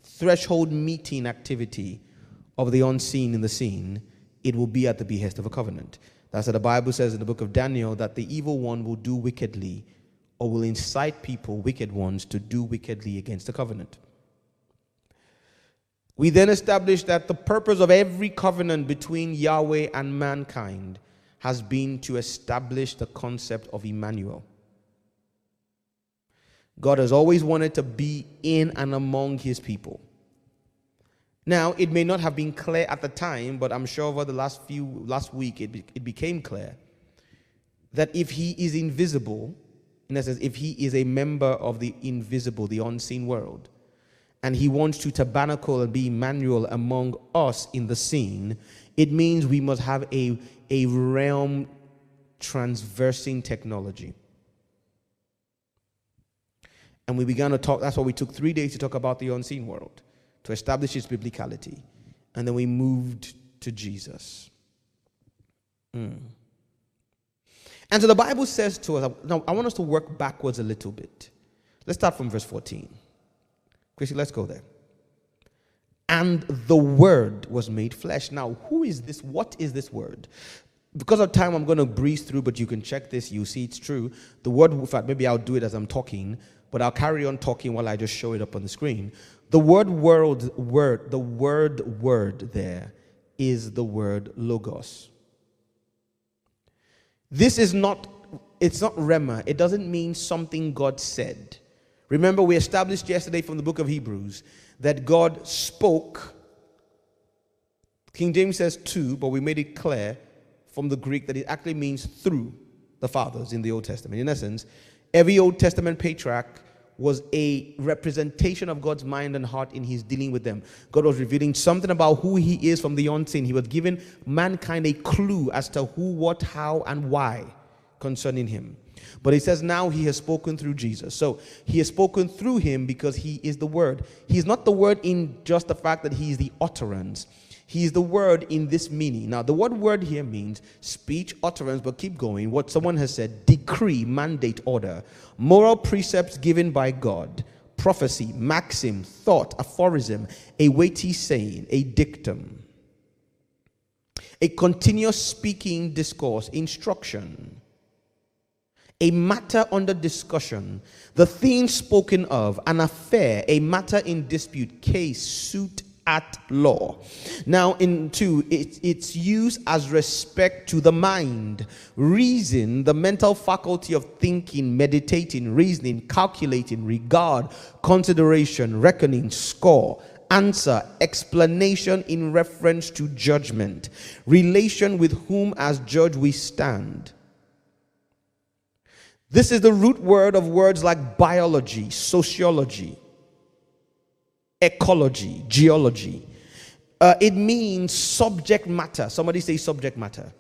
threshold meeting activity of the unseen in the seen, it will be at the behest of a covenant. That's what the Bible says in the book of Daniel that the evil one will do wickedly or will incite people, wicked ones, to do wickedly against the covenant. We then established that the purpose of every covenant between Yahweh and mankind has been to establish the concept of Emmanuel. God has always wanted to be in and among his people. Now, it may not have been clear at the time, but I'm sure over the last few last week it, be, it became clear that if he is invisible, in essence, if he is a member of the invisible, the unseen world, and he wants to tabernacle and be Emmanuel among us in the seen, it means we must have a, a realm transversing technology. And we began to talk, that's why we took three days to talk about the unseen world, to establish its biblicality. And then we moved to Jesus. Mm. And so the Bible says to us, now I want us to work backwards a little bit. Let's start from verse 14. Chrissy, let's go there. And the word was made flesh. Now, who is this? What is this word? Because of time, I'm going to breeze through, but you can check this. You see it's true. The word, in fact, maybe I'll do it as I'm talking, but I'll carry on talking while I just show it up on the screen. The word world, word, the word word there is the word logos. This is not, it's not rhema. It doesn't mean something God said. Remember, we established yesterday from the book of Hebrews that God spoke. King James says to, but we made it clear from the Greek that it actually means through the fathers in the Old Testament. In essence, every Old Testament patriarch was a representation of God's mind and heart in his dealing with them. God was revealing something about who he is from the unseen. He was giving mankind a clue as to who, what, how, and why concerning him. But he says now he has spoken through Jesus. So he has spoken through him because he is the word. He's not the word in just the fact that he is the utterance. He is the word in this meaning. Now, the word word here means speech, utterance, but keep going. What someone has said decree, mandate, order, moral precepts given by God, prophecy, maxim, thought, aphorism, a weighty saying, a dictum, a continuous speaking discourse, instruction a matter under discussion, the theme spoken of, an affair, a matter in dispute, case, suit, at law. Now, in two, it, it's used as respect to the mind, reason, the mental faculty of thinking, meditating, reasoning, calculating, regard, consideration, reckoning, score, answer, explanation in reference to judgment, relation with whom as judge we stand this is the root word of words like biology, sociology, ecology, geology. Uh, it means subject matter. Somebody say subject matter.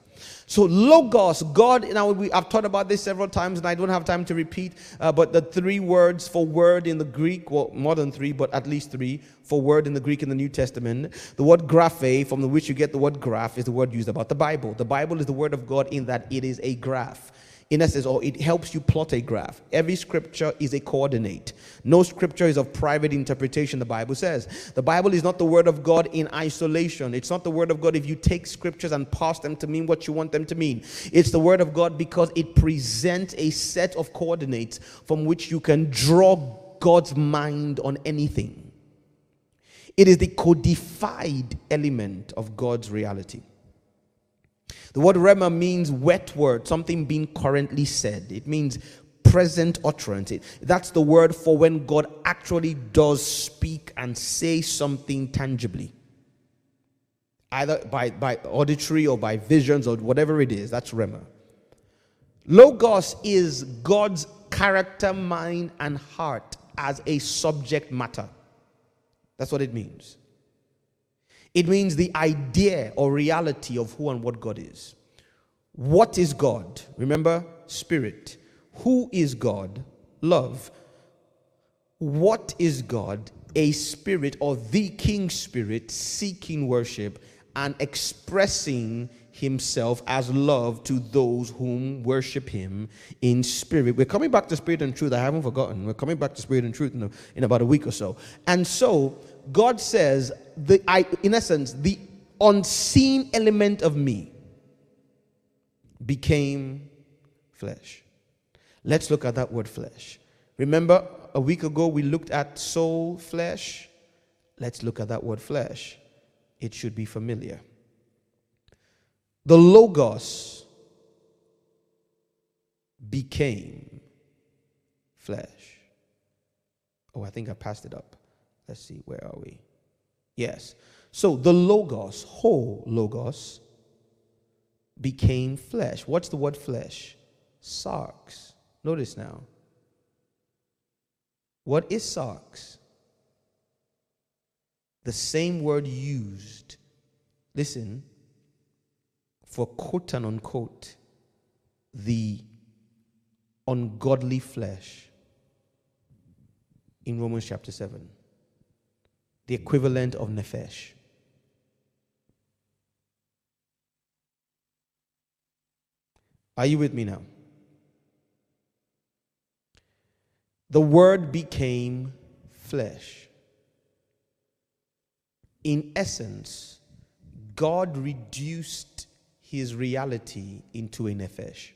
So logos, God. Now we, I've talked about this several times, and I don't have time to repeat. Uh, but the three words for word in the Greek, well, more than three, but at least three for word in the Greek in the New Testament. The word graphe, from which you get the word graph, is the word used about the Bible. The Bible is the word of God in that it is a graph in essence, or it helps you plot a graph. Every scripture is a coordinate. No scripture is of private interpretation, the Bible says. The Bible is not the word of God in isolation. It's not the word of God if you take scriptures and parse them to mean what you want them to mean. It's the word of God because it presents a set of coordinates from which you can draw God's mind on anything. It is the codified element of God's reality. The word rhema means wet word, something being currently said. It means present utterance. It, that's the word for when God actually does speak and say something tangibly. Either by, by auditory or by visions or whatever it is. That's rhema. Logos is God's character, mind, and heart as a subject matter. That's what it means. It means the idea or reality of who and what God is. What is God? Remember, spirit. Who is God? Love. What is God? A spirit or the King Spirit seeking worship and expressing himself as love to those whom worship him in spirit. We're coming back to spirit and truth. I haven't forgotten. We're coming back to spirit and truth in, a, in about a week or so. And so God says, the, I, in essence, the unseen element of me became flesh. Let's look at that word flesh. Remember, a week ago we looked at soul, flesh. Let's look at that word flesh. It should be familiar. The Logos became flesh. Oh, I think I passed it up. Let's see, where are we? Yes. So the Logos, whole Logos, became flesh. What's the word flesh? Sarx. Notice now. What is sarx? the same word used, listen, for quote and unquote, the ungodly flesh in Romans chapter 7, the equivalent of nephesh. Are you with me now? The word became flesh. In essence, God reduced his reality into a nephesh.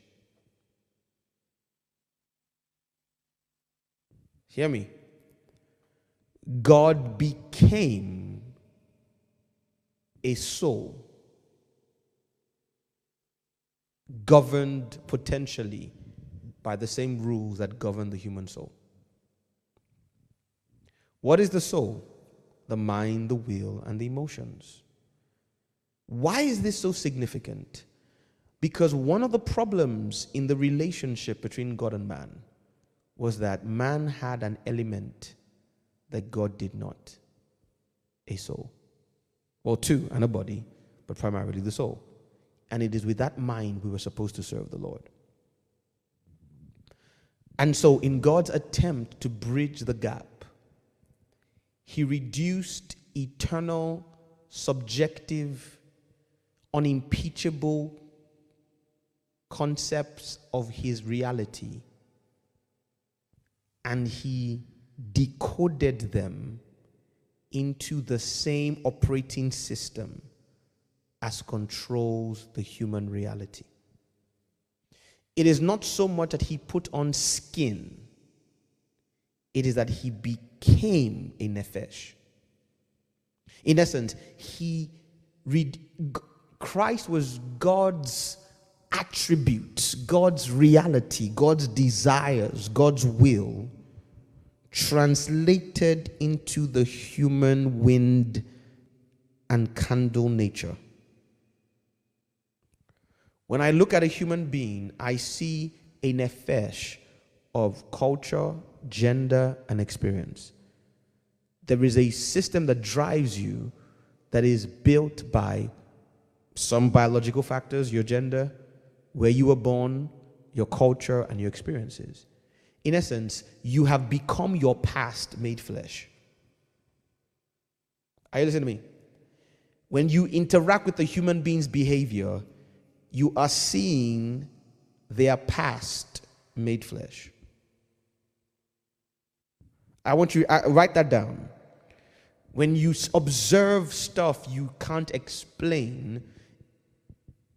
Hear me. God became a soul governed potentially by the same rules that govern the human soul. What is the soul? The mind, the will, and the emotions. Why is this so significant? Because one of the problems in the relationship between God and man was that man had an element that God did not a soul. Well, two, and a body, but primarily the soul. And it is with that mind we were supposed to serve the Lord. And so, in God's attempt to bridge the gap, He reduced eternal, subjective, unimpeachable concepts of His reality and He decoded them into the same operating system as controls the human reality. It is not so much that he put on skin, it is that he became a nephesh. In essence, he read, Christ was God's attributes, God's reality, God's desires, God's will translated into the human wind and candle nature. When I look at a human being, I see a nephesh of culture, gender, and experience. There is a system that drives you that is built by some biological factors, your gender, where you were born, your culture, and your experiences. In essence, you have become your past made flesh. Are you listening to me? When you interact with the human being's behavior, you are seeing their past made flesh. I want you to write that down. When you observe stuff you can't explain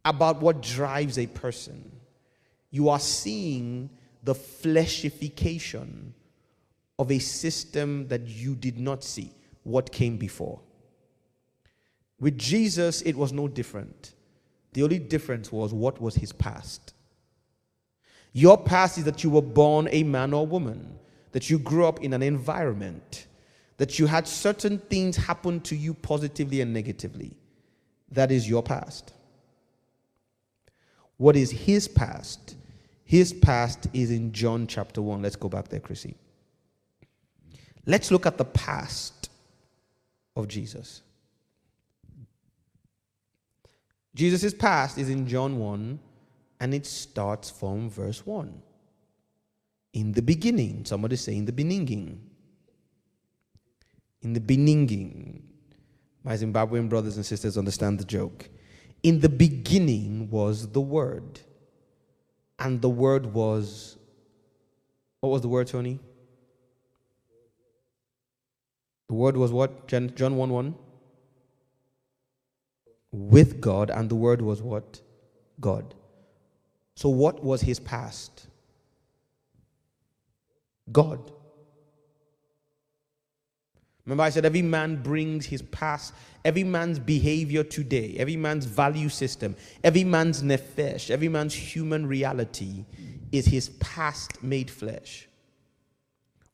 about what drives a person, you are seeing the fleshification of a system that you did not see, what came before. With Jesus, it was no different. The only difference was what was his past. Your past is that you were born a man or woman, that you grew up in an environment, that you had certain things happen to you positively and negatively. That is your past. What is his past? His past is in John chapter 1. Let's go back there, Chrissy. Let's look at the past of Jesus. Jesus' past is in John 1, and it starts from verse 1. In the beginning, somebody say in the beginning. In the beginning. My Zimbabwean brothers and sisters understand the joke. In the beginning was the Word. And the Word was, what was the Word, Tony? The Word was what? John 1 1? with God, and the Word was what? God. So, what was his past? God. Remember, I said every man brings his past, every man's behavior today, every man's value system, every man's nefesh, every man's human reality is his past made flesh.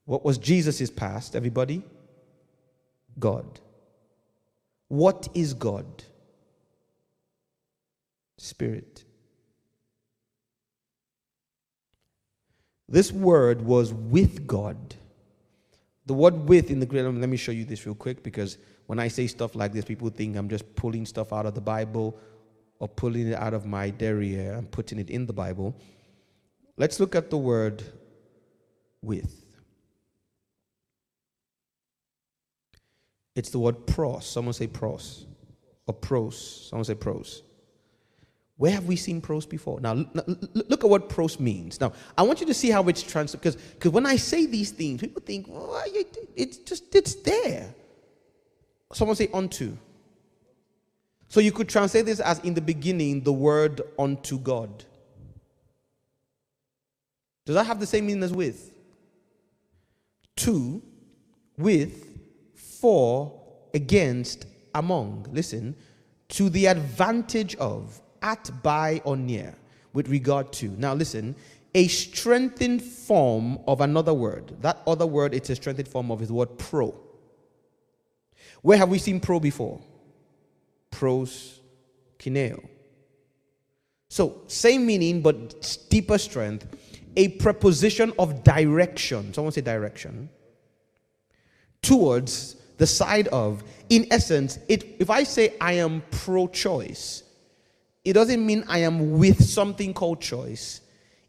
What was Jesus' past, everybody? God. What is God? Spirit. This word was with God. The word with in the Greek, let me show you this real quick because when I say stuff like this, people think I'm just pulling stuff out of the Bible or pulling it out of my derriere and putting it in the Bible. Let's look at the word with. It's the word pros. Someone say pros. Or pros. Someone say pros. Where have we seen pros before? Now, look at what pros means. Now, I want you to see how it's translated because because when I say these things, people think, well, it's just it's there. Someone say unto. So you could translate this as in the beginning, the word unto God. Does that have the same meaning as with? To, with, for, against, among. Listen, to the advantage of, at, by, or near, with regard to. Now listen, a strengthened form of another word. That other word it's a strengthened form of is the word pro. Where have we seen pro before? Pros, kineo. So, same meaning, but deeper strength. A preposition of direction. Someone say direction. Towards the side of. In essence, it, if I say I am pro choice, it doesn't mean I am with something called choice.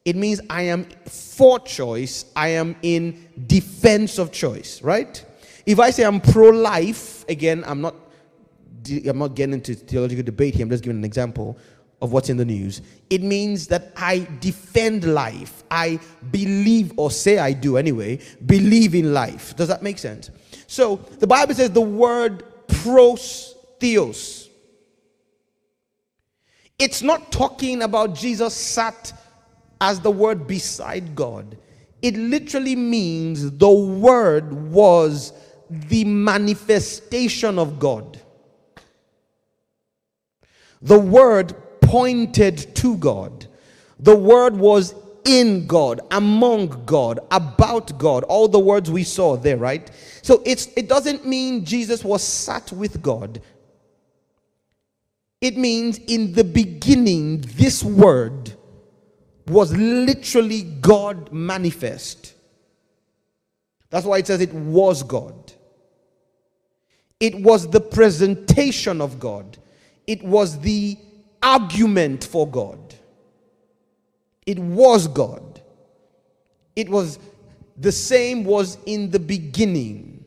It means I am for choice. I am in defense of choice, right? If I say I'm pro life, again, I'm not I'm not getting into theological debate here. I'm just giving an example of what's in the news. It means that I defend life. I believe, or say I do anyway, believe in life. Does that make sense? So the Bible says the word pros theos. It's not talking about Jesus sat as the word beside God. It literally means the word was the manifestation of God. The word pointed to God. The word was in God, among God, about God. All the words we saw there, right? So it's it doesn't mean Jesus was sat with God. It means in the beginning this word was literally God manifest. That's why it says it was God. It was the presentation of God, it was the argument for God. It was God. It was the same was in the beginning.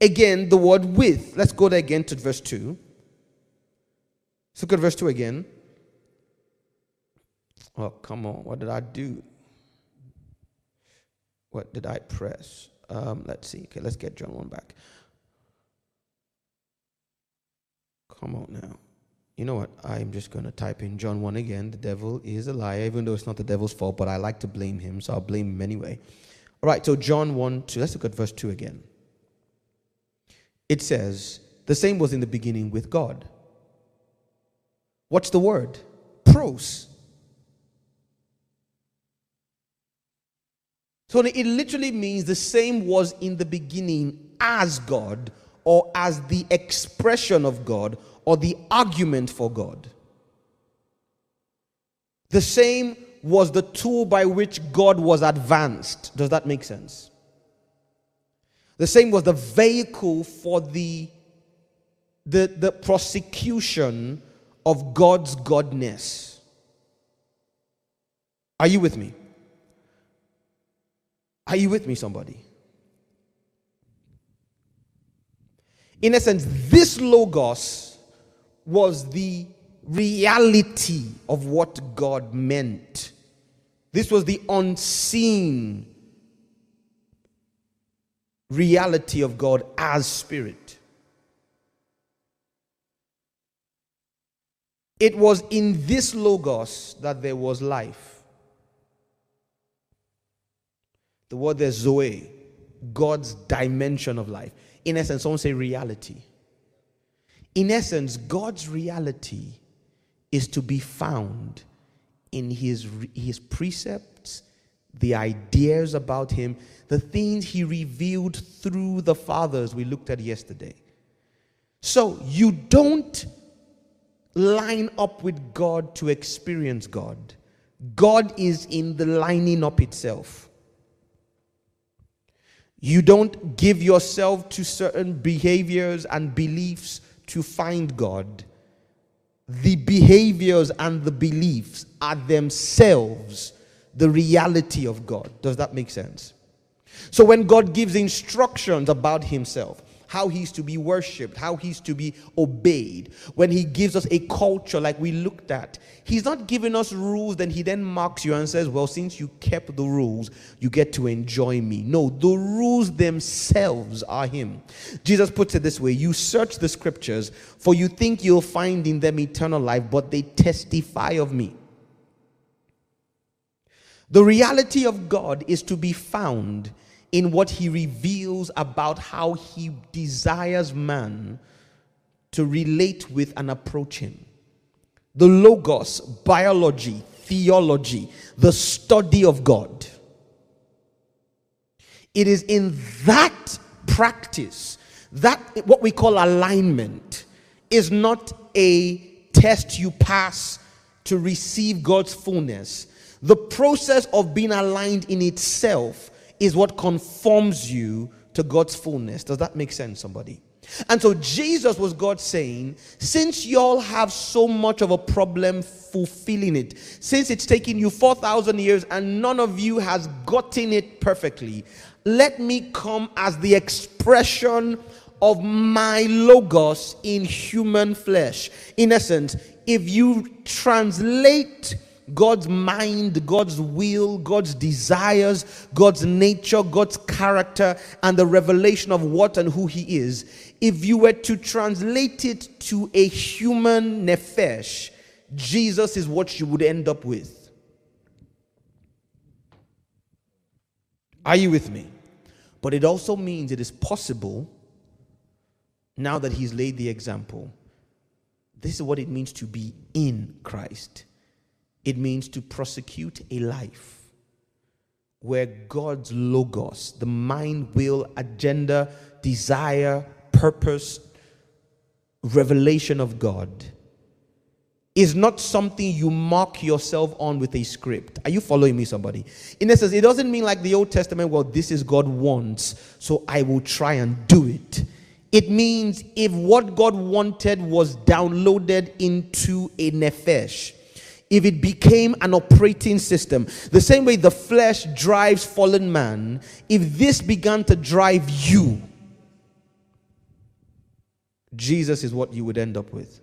Again, the word with. Let's go there again to verse 2. Let's look at verse 2 again. Oh, come on. What did I do? What did I press? Um, let's see. Okay, let's get John 1 back. Come on now. You know what? I'm just going to type in John 1 again. The devil is a liar, even though it's not the devil's fault, but I like to blame him, so I'll blame him anyway. All right, so John 1 2. Let's look at verse 2 again. It says, The same was in the beginning with God. What's the word? Pros. So it literally means the same was in the beginning as God or as the expression of God or the argument for God. The same was the tool by which God was advanced. Does that make sense? The same was the vehicle for the, the, the prosecution of God's godness. Are you with me? Are you with me, somebody? In essence, this Logos was the reality of what God meant. This was the unseen reality of God as Spirit. It was in this Logos that there was life. The word there, Zoe, God's dimension of life. In essence, someone say reality. In essence, God's reality is to be found in his, his precepts, the ideas about him, the things he revealed through the fathers we looked at yesterday. So you don't line up with God to experience God. God is in the lining up itself. You don't give yourself to certain behaviors and beliefs to find God. The behaviors and the beliefs are themselves the reality of God. Does that make sense? So when God gives instructions about Himself, how he's to be worshiped, how he's to be obeyed. When he gives us a culture like we looked at, he's not giving us rules, then he then marks you and says, Well, since you kept the rules, you get to enjoy me. No, the rules themselves are him. Jesus puts it this way You search the scriptures, for you think you'll find in them eternal life, but they testify of me. The reality of God is to be found in what he reveals about how he desires man to relate with and approach him. The Logos, biology, theology, the study of God. It is in that practice that what we call alignment is not a test you pass to receive God's fullness. The process of being aligned in itself is what conforms you to God's fullness. Does that make sense, somebody? And so Jesus was God saying, since y'all have so much of a problem fulfilling it, since it's taken you 4,000 years and none of you has gotten it perfectly, let me come as the expression of my logos in human flesh. In essence, if you translate God's mind, God's will, God's desires, God's nature, God's character, and the revelation of what and who He is, if you were to translate it to a human nephesh, Jesus is what you would end up with. Are you with me? But it also means it is possible, now that He's laid the example, this is what it means to be in Christ. It means to prosecute a life where God's logos, the mind, will, agenda, desire, purpose, revelation of God, is not something you mark yourself on with a script. Are you following me, somebody? In essence, it doesn't mean like the Old Testament, well, this is God wants, so I will try and do it. It means if what God wanted was downloaded into a nephesh, if it became an operating system, the same way the flesh drives fallen man, if this began to drive you, Jesus is what you would end up with.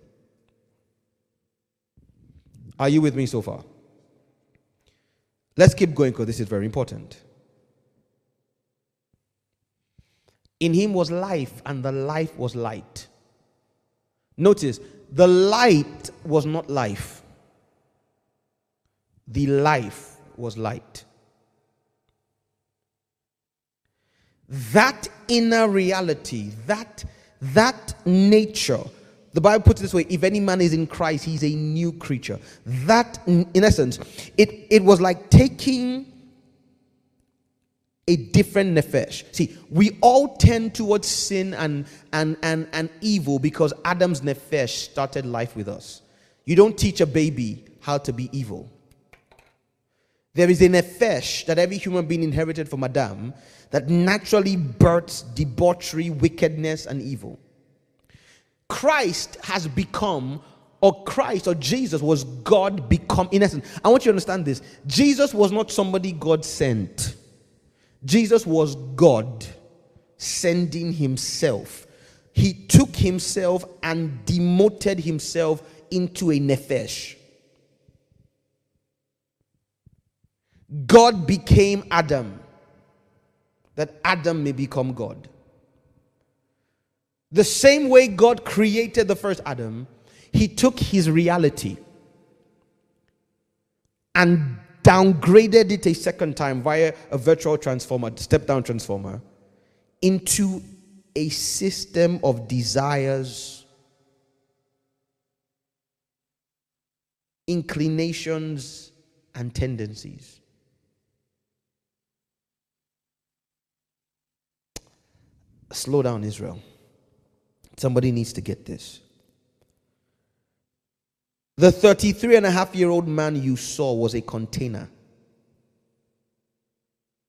Are you with me so far? Let's keep going because this is very important. In him was life, and the life was light. Notice, the light was not life the life was light. That inner reality, that, that nature, the Bible puts it this way if any man is in Christ, he's a new creature. That, in essence, it, it was like taking a different nefesh. See, we all tend towards sin and, and, and, and evil because Adam's nefesh started life with us. You don't teach a baby how to be evil. There is a nefesh that every human being inherited from Adam that naturally births debauchery, wickedness, and evil. Christ has become, or Christ or Jesus was God become. In essence, I want you to understand this. Jesus was not somebody God sent, Jesus was God sending himself. He took himself and demoted himself into a nefesh. God became Adam that Adam may become God. The same way God created the first Adam, he took his reality and downgraded it a second time via a virtual transformer, step down transformer, into a system of desires, inclinations, and tendencies. Slow down, Israel. Somebody needs to get this. The 33 and a half year old man you saw was a container,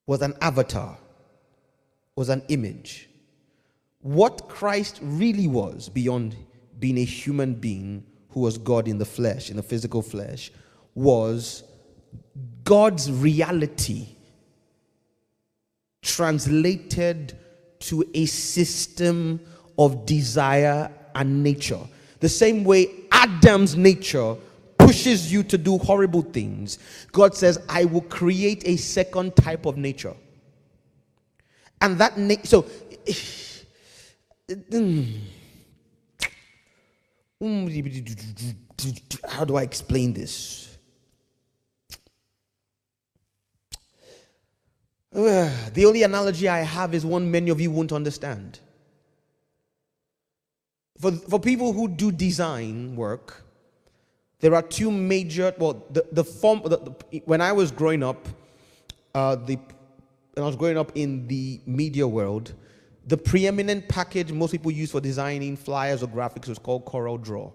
was an avatar, was an image. What Christ really was, beyond being a human being who was God in the flesh, in the physical flesh, was God's reality translated to a system of desire and nature. The same way Adam's nature pushes you to do horrible things, God says, I will create a second type of nature. And that, so, how do I explain this? The only analogy I have is one many of you won't understand. For, for people who do design work, there are two major, well, the, the form, the, the, when I was growing up, uh, the, when I was growing up in the media world, the preeminent package most people use for designing flyers or graphics was called Corel Draw.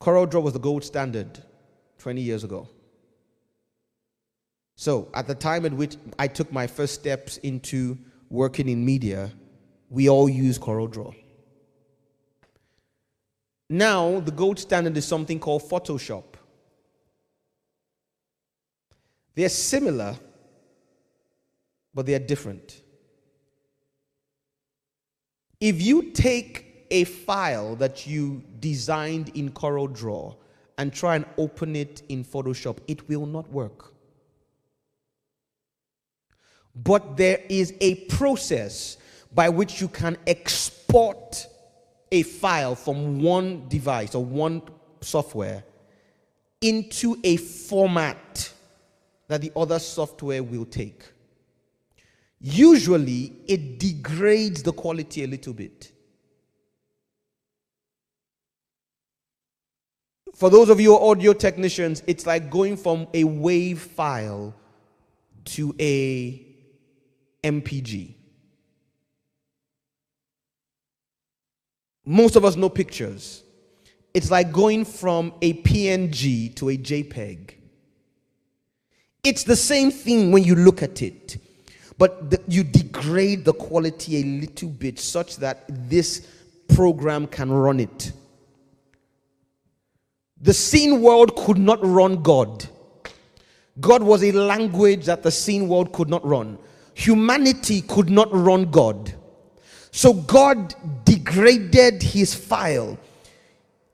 Corel Draw was the gold standard 20 years ago. So, at the time at which I took my first steps into working in media, we all use Corel Draw. Now, the gold standard is something called Photoshop. They're similar, but they are different. If you take a file that you designed in Corel Draw and try and open it in Photoshop, it will not work. But there is a process by which you can export a file from one device or one software into a format that the other software will take. Usually, it degrades the quality a little bit. For those of you audio technicians, it's like going from a WAV file to a MPG. Most of us know pictures. It's like going from a PNG to a JPEG. It's the same thing when you look at it, but the, you degrade the quality a little bit such that this program can run it. The seen world could not run God. God was a language that the seen world could not run humanity could not run God. So God degraded his file.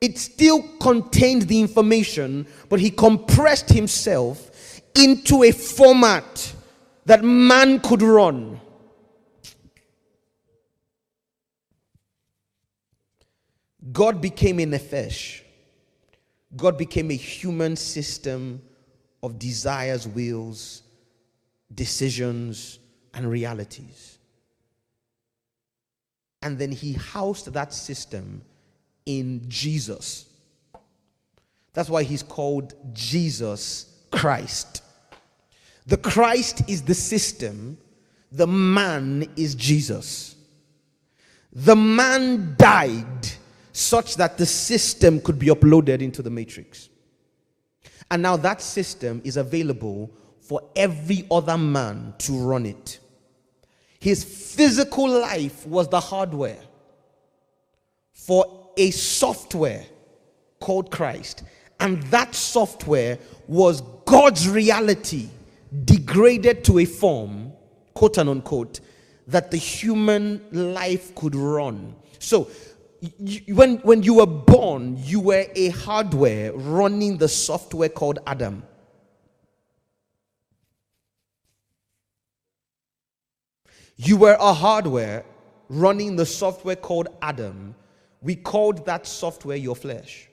It still contained the information, but he compressed himself into a format that man could run. God became a nefesh. God became a human system of desires, wills, decisions, and realities. And then he housed that system in Jesus. That's why he's called Jesus Christ. The Christ is the system, the man is Jesus. The man died such that the system could be uploaded into the matrix. And now that system is available for every other man to run it. His physical life was the hardware for a software called Christ. And that software was God's reality degraded to a form, quote and unquote, that the human life could run. So, you, when, when you were born, you were a hardware running the software called Adam. You were a hardware running the software called Adam. We called that software your flesh,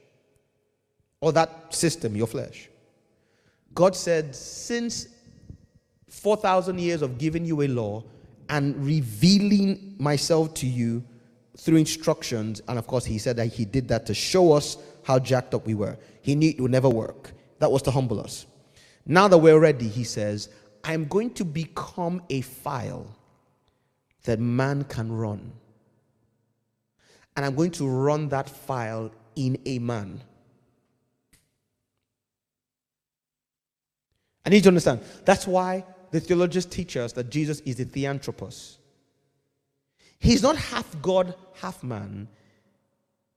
or that system your flesh. God said, Since 4,000 years of giving you a law and revealing myself to you through instructions, and of course, He said that He did that to show us how jacked up we were. He knew it would never work. That was to humble us. Now that we're ready, He says, I'm going to become a file that man can run. And I'm going to run that file in a man. I need to understand. That's why the theologians teach us that Jesus is the theanthropos. He's not half God, half man.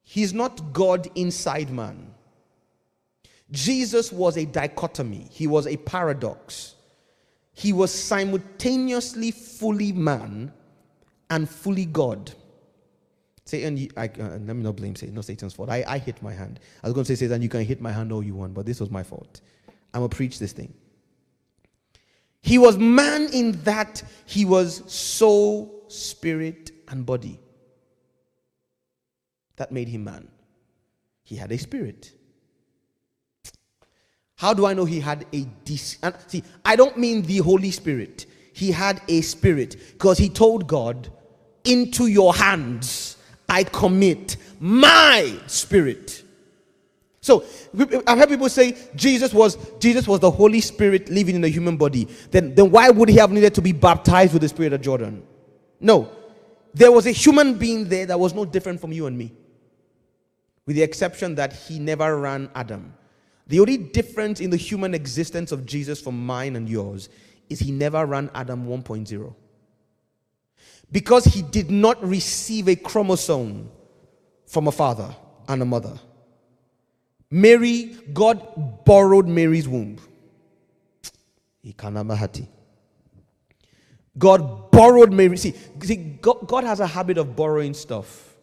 He's not God inside man. Jesus was a dichotomy, he was a paradox. He was simultaneously fully man and fully God. Satan, I, uh, let me not blame Satan, not Satan's fault. I, I hit my hand. I was going to say, Satan, you can hit my hand all you want, but this was my fault. I'm going to preach this thing. He was man in that he was soul, spirit, and body. That made him man. He had a spirit. How do I know he had a see, I don't mean the Holy Spirit. He had a spirit because he told God, "Into your hands I commit my spirit." So I've heard people say Jesus was Jesus was the Holy Spirit living in a human body. Then, then why would he have needed to be baptized with the Spirit of Jordan? No, there was a human being there that was no different from you and me, with the exception that he never ran Adam. The only difference in the human existence of Jesus from mine and yours is he never ran Adam 1.0. Because he did not receive a chromosome from a father and a mother. Mary, God borrowed Mary's womb. God borrowed Mary. See, see God, God has a habit of borrowing stuff.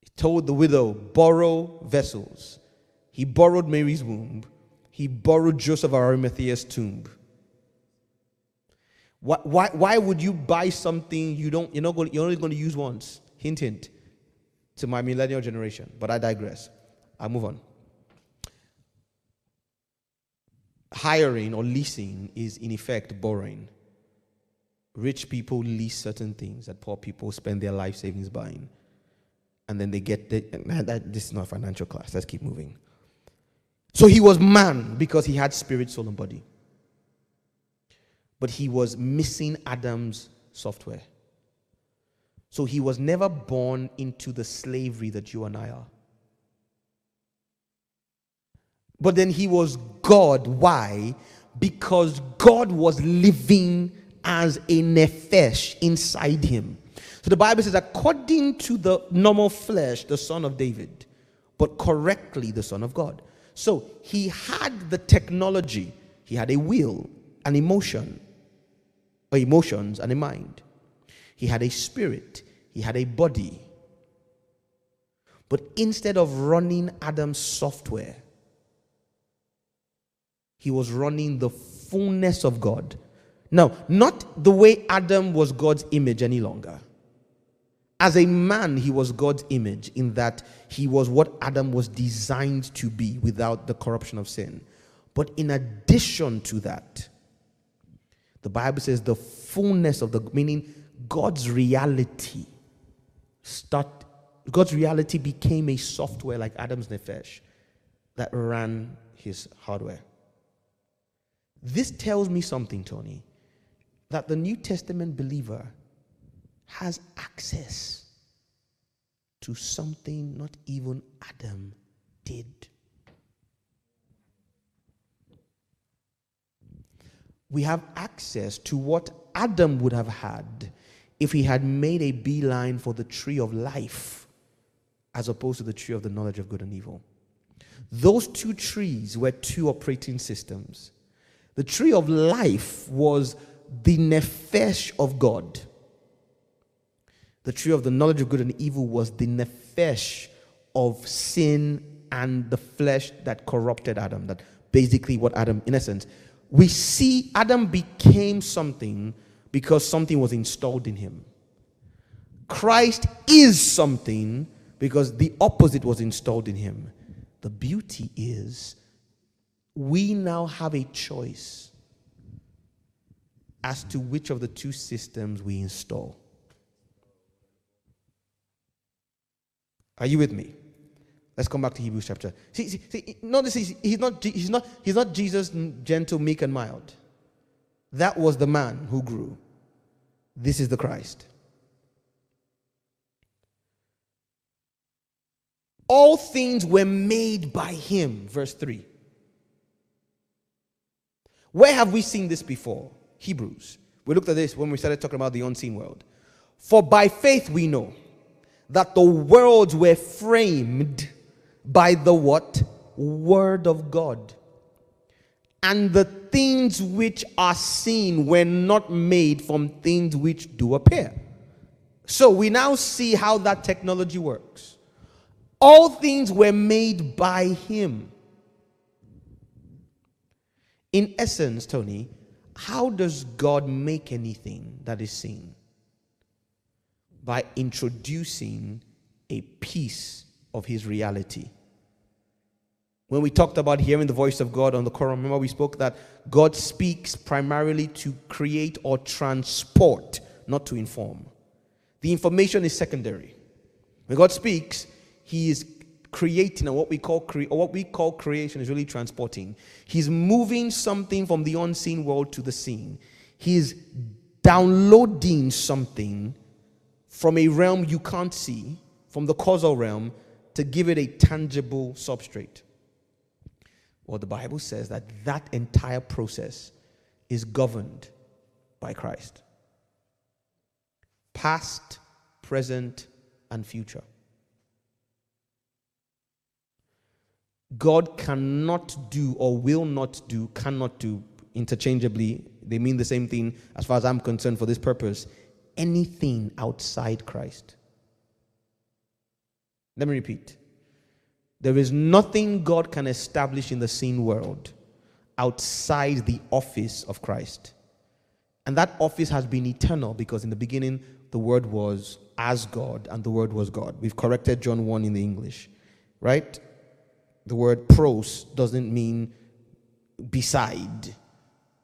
He told the widow, borrow vessels. He borrowed Mary's womb. He borrowed Joseph of Arimathea's tomb. Why, why, why would you buy something you don't, you're, not going, you're only going to use once? Hint, hint to my millennial generation. But I digress. I move on. Hiring or leasing is, in effect, borrowing. Rich people lease certain things that poor people spend their life savings buying. And then they get the, this is not financial class. Let's keep moving. So he was man because he had spirit, soul, and body. But he was missing Adam's software. So he was never born into the slavery that you and I are. But then he was God. Why? Because God was living as a nephesh inside him. So the Bible says, according to the normal flesh, the son of David, but correctly the son of God. So he had the technology, he had a will, an emotion, emotions, and a mind. He had a spirit, he had a body. But instead of running Adam's software, he was running the fullness of God. Now, not the way Adam was God's image any longer. As a man, he was God's image in that he was what Adam was designed to be without the corruption of sin. But in addition to that, the Bible says the fullness of the meaning God's reality start God's reality became a software like Adam's nefesh that ran his hardware. This tells me something, Tony, that the New Testament believer has access to something not even Adam did. We have access to what Adam would have had if he had made a beeline for the tree of life as opposed to the tree of the knowledge of good and evil. Those two trees were two operating systems. The tree of life was the nefesh of God. The tree of the knowledge of good and evil was the nefesh of sin and the flesh that corrupted Adam. That basically what Adam, in essence, we see Adam became something because something was installed in him. Christ is something because the opposite was installed in him. The beauty is we now have a choice as to which of the two systems we install. Are you with me? Let's come back to Hebrews chapter. See, see, see notice he's, he's, not, he's, not, he's not Jesus gentle, meek, and mild. That was the man who grew. This is the Christ. All things were made by him, verse 3. Where have we seen this before? Hebrews. We looked at this when we started talking about the unseen world. For by faith we know that the worlds were framed by the what? Word of God. And the things which are seen were not made from things which do appear. So we now see how that technology works. All things were made by Him. In essence, Tony, how does God make anything that is seen? By introducing a piece of His reality. When we talked about hearing the voice of God on the Quran, remember we spoke that God speaks primarily to create or transport, not to inform. The information is secondary. When God speaks, He is creating, and what we call cre- or what we call creation is really transporting. He's moving something from the unseen world to the seen. He's downloading something from a realm you can't see, from the causal realm, to give it a tangible substrate. Well, the Bible says that that entire process is governed by Christ past, present, and future. God cannot do or will not do, cannot do interchangeably, they mean the same thing as far as I'm concerned for this purpose, anything outside Christ. Let me repeat. There is nothing God can establish in the seen world outside the office of Christ. And that office has been eternal because in the beginning the word was as God and the word was God. We've corrected John 1 in the English, right? The word pros doesn't mean beside,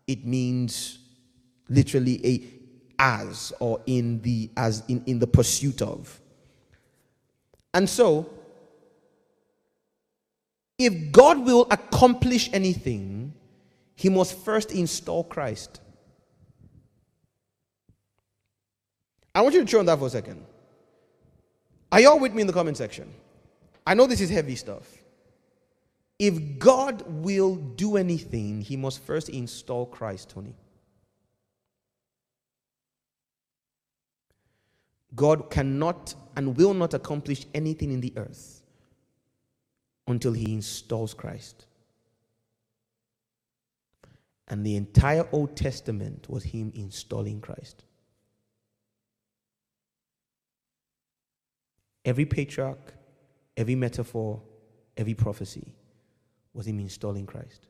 it means literally a as or in the as in, in the pursuit of. And so if God will accomplish anything, he must first install Christ. I want you to chew on that for a second. Are y'all with me in the comment section? I know this is heavy stuff. If God will do anything, he must first install Christ, Tony. God cannot and will not accomplish anything in the earth until he installs Christ. And the entire Old Testament was him installing Christ. Every patriarch, every metaphor, every prophecy was him installing Christ.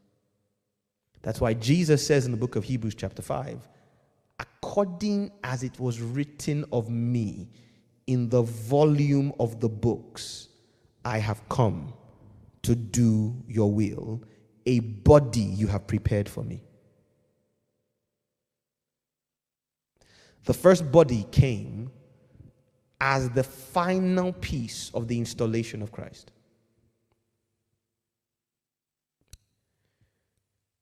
That's why Jesus says in the book of Hebrews, chapter 5, according as it was written of me in the volume of the books, I have come to do your will, a body you have prepared for me. The first body came as the final piece of the installation of Christ.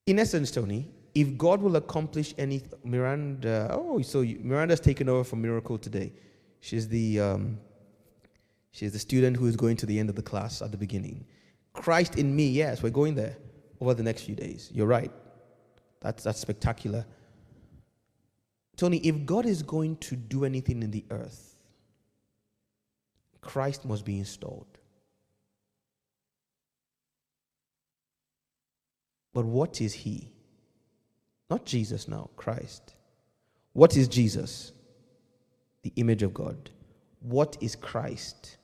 In essence, Tony, if God will accomplish any Miranda, oh, so Miranda's taken over from Miracle today. She's the um, she's the student who is going to the end of the class at the beginning. Christ in me, yes, we're going there over the next few days. You're right. That's that's spectacular. Tony, if God is going to do anything in the earth, Christ must be installed. But what is he? Not Jesus now, Christ. What is Jesus? The image of God. What is Christ?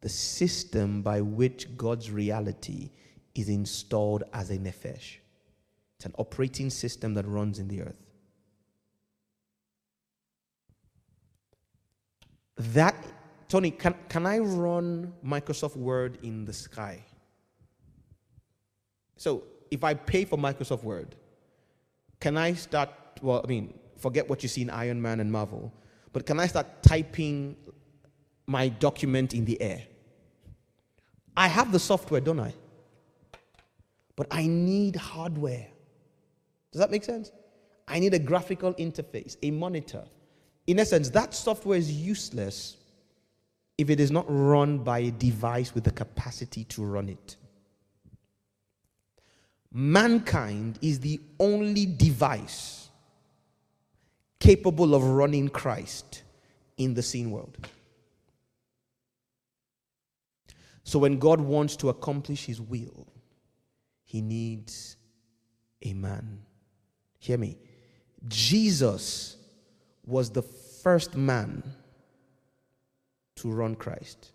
The system by which God's reality is installed as a nefesh. It's an operating system that runs in the earth. That Tony, can, can I run Microsoft Word in the sky? So if I pay for Microsoft Word, can I start, well, I mean, forget what you see in Iron Man and Marvel, but can I start typing my document in the air? I have the software, don't I? But I need hardware. Does that make sense? I need a graphical interface, a monitor. In essence, that software is useless if it is not run by a device with the capacity to run it. Mankind is the only device capable of running Christ in the seen world. So when God wants to accomplish his will, he needs a man. Hear me. Jesus was the first man to run Christ.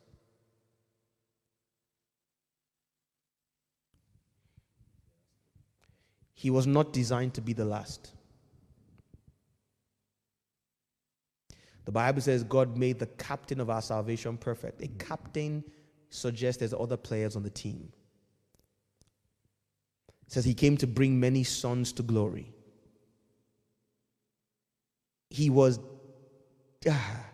He was not designed to be the last. The Bible says God made the captain of our salvation perfect. A captain suggests there's other players on the team. It says he came to bring many sons to glory. He was ah,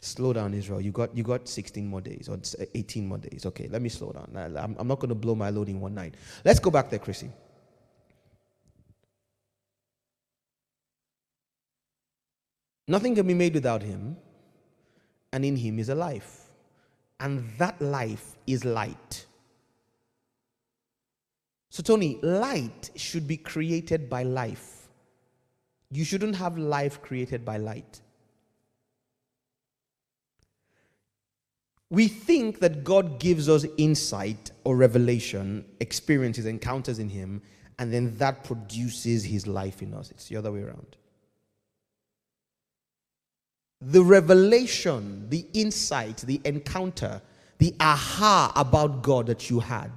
slow down, Israel. You got you got 16 more days or 18 more days. Okay, let me slow down. I'm, I'm not going to blow my load in one night. Let's go back there, Chrissy. Nothing can be made without him, and in him is a life. And that life is light. So, Tony, light should be created by life. You shouldn't have life created by light. We think that God gives us insight or revelation, experiences, encounters in Him, and then that produces His life in us. It's the other way around the revelation, the insight, the encounter, the aha about God that you had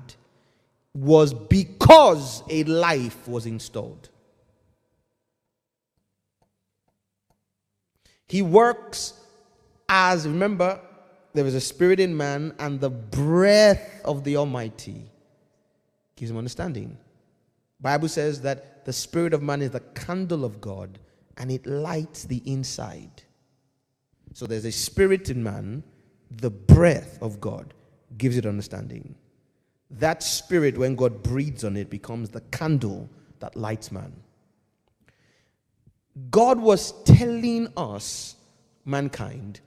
was because a life was installed. He works as, remember, there is a spirit in man, and the breath of the Almighty gives him understanding. Bible says that the spirit of man is the candle of God, and it lights the inside. So there's a spirit in man, the breath of God gives it understanding. That spirit, when God breathes on it, becomes the candle that lights man. God was telling us, mankind,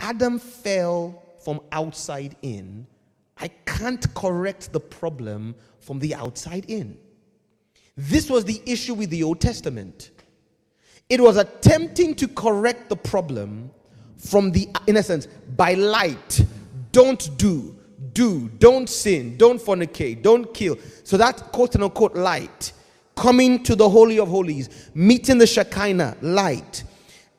Adam fell from outside in. I can't correct the problem from the outside in. This was the issue with the Old Testament. It was attempting to correct the problem from the, innocence by light. Don't do, do, don't sin, don't fornicate, don't kill. So that quote unquote light coming to the Holy of Holies, meeting the Shekinah light.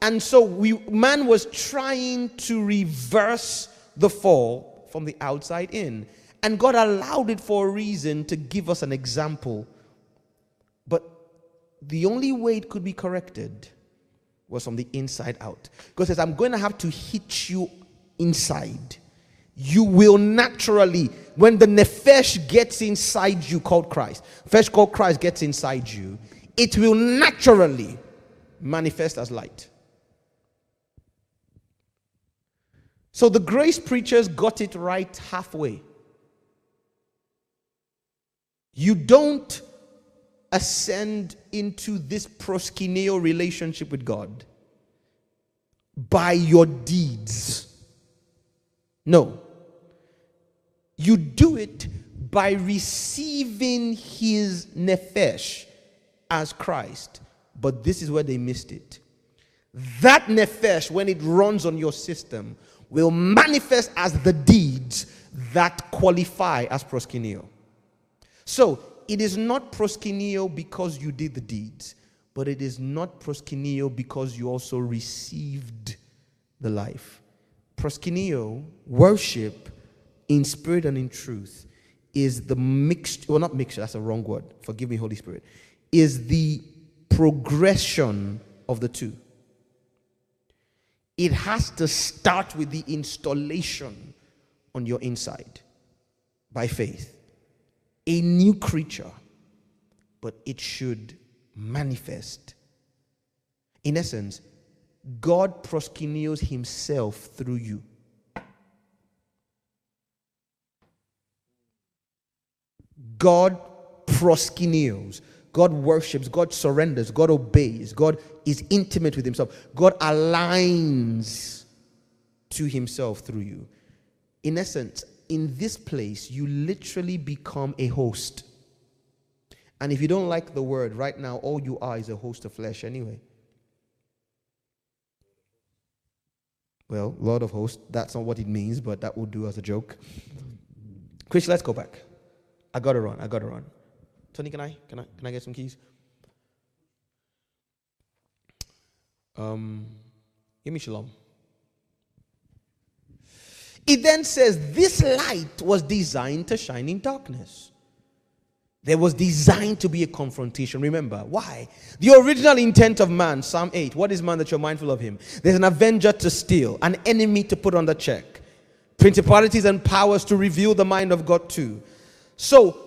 And so we, man was trying to reverse the fall from the outside in. And God allowed it for a reason to give us an example. But the only way it could be corrected was from the inside out. God says, I'm going to have to hit you inside. You will naturally, when the nefesh gets inside you, called Christ, first called Christ gets inside you, it will naturally manifest as light. So the grace preachers got it right halfway. You don't ascend into this proskuneo relationship with God by your deeds. No. You do it by receiving his nefesh as Christ. But this is where they missed it. That nefesh, when it runs on your system, will manifest as the deeds that qualify as proskuneo. So it is not proskuneo because you did the deeds, but it is not proskuneo because you also received the life. Proskuneo, worship in spirit and in truth, is the mixture, well, not mixture, that's a wrong word. Forgive me, Holy Spirit. Is the progression of the two. It has to start with the installation on your inside by faith a new creature, but it should manifest. In essence, God proskuneos himself through you. God proskuneos. God worships, God surrenders, God obeys, God is intimate with himself. God aligns to himself through you. In essence, in this place, you literally become a host. And if you don't like the word, right now, all you are is a host of flesh anyway. Well, Lord of hosts, that's not what it means, but that will do as a joke. Chris, let's go back. I got to run. I got to run. Tony, can I, can I, can I get some keys? Um, give me shalom. It then says, This light was designed to shine in darkness. There was designed to be a confrontation. Remember, why? The original intent of man, Psalm 8, what is man that you're mindful of him? There's an avenger to steal, an enemy to put under check, principalities and powers to reveal the mind of God too. So,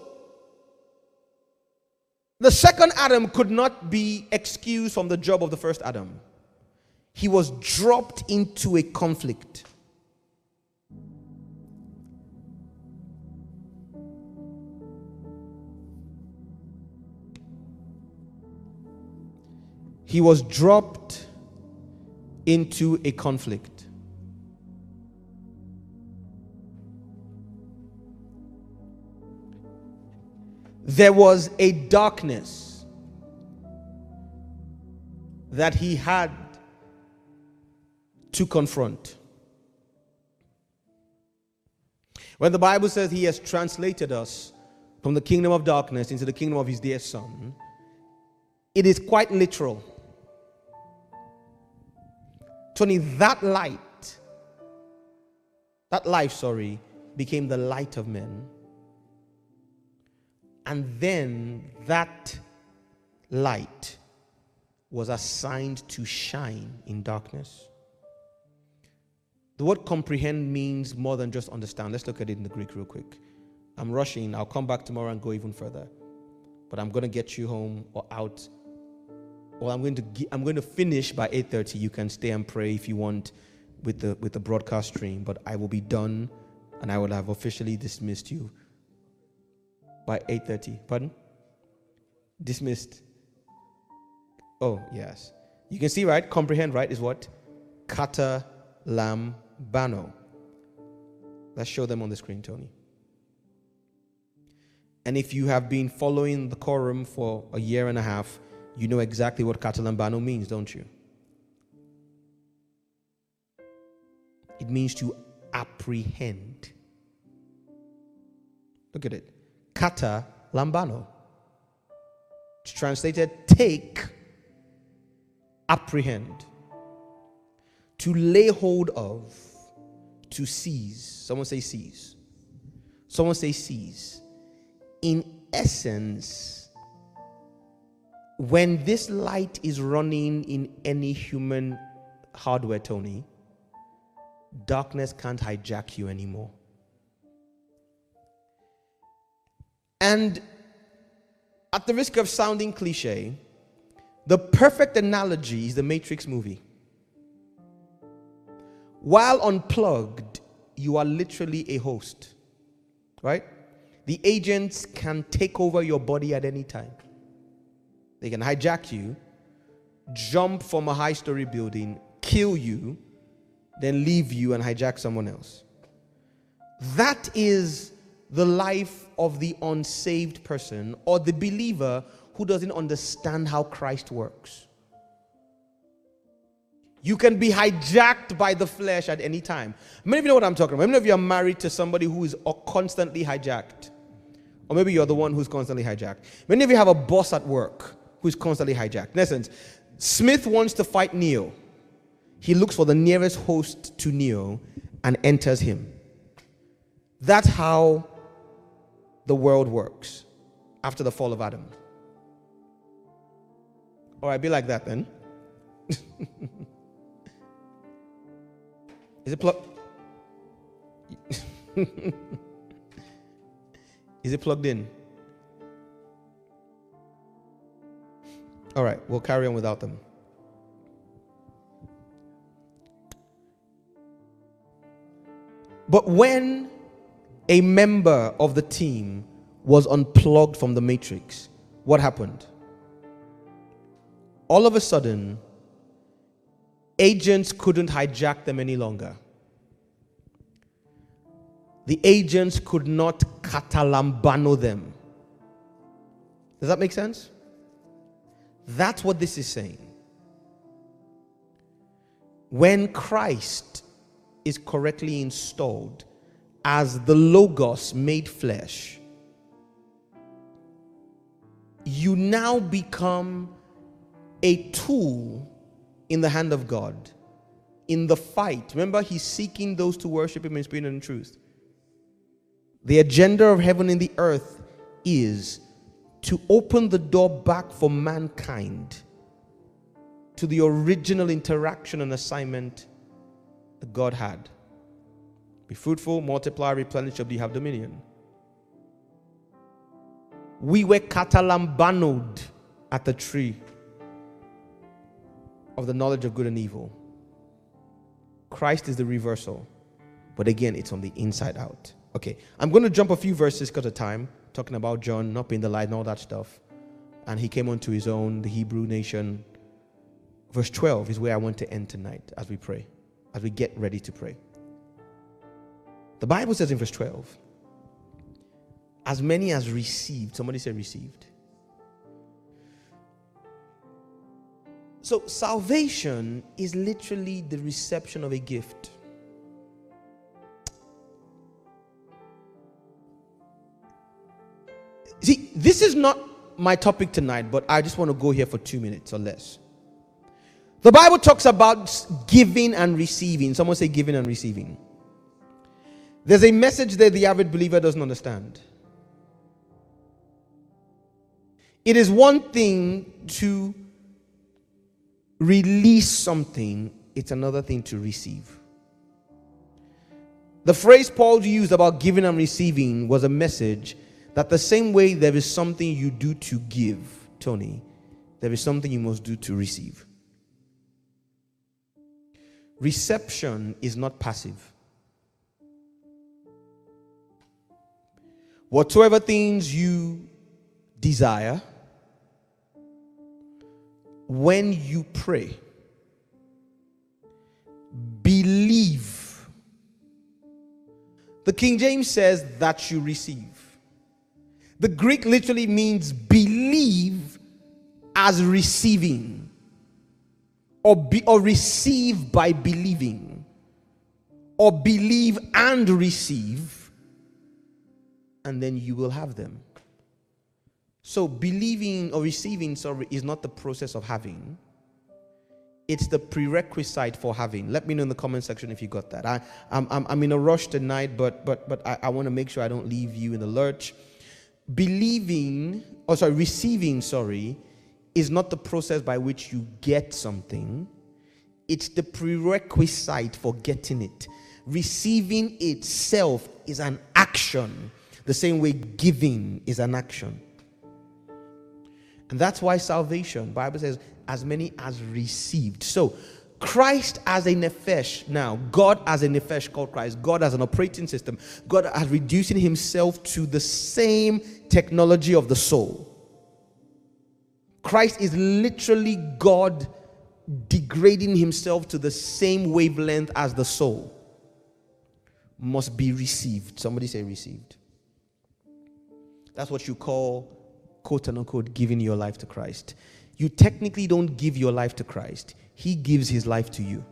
the second Adam could not be excused from the job of the first Adam. He was dropped into a conflict. He was dropped into a conflict. There was a darkness that he had to confront. When the Bible says he has translated us from the kingdom of darkness into the kingdom of his dear son, it is quite literal. Tony, that light, that life, sorry, became the light of men. And then that light was assigned to shine in darkness. The word comprehend means more than just understand. Let's look at it in the Greek real quick. I'm rushing. I'll come back tomorrow and go even further. But I'm going to get you home or out well, I'm going to I'm going to finish by 8:30. You can stay and pray if you want with the with the broadcast stream, but I will be done and I will have officially dismissed you by 8:30. Pardon? Dismissed. Oh, yes. You can see, right? Comprehend, right? Is what? Kata lam bano. Let's show them on the screen, Tony. And if you have been following the quorum for a year and a half, you know exactly what Catalambano means, don't you? It means to apprehend. Look at it. Kata lambano. It's translated take, apprehend. To lay hold of, to seize. Someone say seize. Someone say seize. In essence, when this light is running in any human hardware, Tony, darkness can't hijack you anymore. And at the risk of sounding cliche, the perfect analogy is the Matrix movie. While unplugged, you are literally a host, right? The agents can take over your body at any time. They can hijack you, jump from a high story building, kill you, then leave you and hijack someone else. That is the life of the unsaved person or the believer who doesn't understand how Christ works. You can be hijacked by the flesh at any time. Many of you know what I'm talking about. Many of you are married to somebody who is constantly hijacked. Or maybe you're the one who's constantly hijacked. Many of you have a boss at work who's constantly hijacked. In essence, Smith wants to fight Neo. He looks for the nearest host to Neo and enters him. That's how the world works after the fall of Adam. All right, be like that then. Is it plugged? Is it plugged in? All right, we'll carry on without them. But when a member of the team was unplugged from the matrix, what happened? All of a sudden, agents couldn't hijack them any longer. The agents could not catalambano them. Does that make sense? That's what this is saying. When Christ is correctly installed as the Logos made flesh, you now become a tool in the hand of God in the fight. Remember, he's seeking those to worship him in spirit and in truth. The agenda of heaven and the earth is to open the door back for mankind to the original interaction and assignment that God had. Be fruitful, multiply, replenish, you have dominion. We were catalambanoed at the tree of the knowledge of good and evil. Christ is the reversal. But again, it's on the inside out. Okay, I'm going to jump a few verses because of time, talking about John not being the light and all that stuff. And he came onto his own, the Hebrew nation. Verse 12 is where I want to end tonight as we pray, as we get ready to pray. The Bible says in verse 12, as many as received, somebody say received. So, salvation is literally the reception of a gift. See, this is not my topic tonight, but I just want to go here for two minutes or less. The Bible talks about giving and receiving. Someone say giving and receiving. There's a message that the average believer doesn't understand. It is one thing to release something, it's another thing to receive. The phrase Paul used about giving and receiving was a message that the same way there is something you do to give, Tony, there is something you must do to receive. Reception is not passive. Whatsoever things you desire, when you pray, believe. The King James says that you receive. The Greek literally means believe as receiving or be or receive by believing or believe and receive and then you will have them so, believing or receiving, sorry, is not the process of having. It's the prerequisite for having. Let me know in the comment section if you got that. I, I'm, I'm, in a rush tonight, but but but I, I want to make sure I don't leave you in the lurch. Believing, or oh, sorry, receiving, sorry, is not the process by which you get something. It's the prerequisite for getting it. Receiving itself is an action, the same way giving is an action. And that's why salvation, Bible says, as many as received. So Christ as a nefesh now, God as a nefesh called Christ, God as an operating system, God as reducing himself to the same technology of the soul. Christ is literally God degrading himself to the same wavelength as the soul. Must be received. Somebody say received. That's what you call quote unquote giving your life to Christ. You technically don't give your life to Christ, He gives His life to you.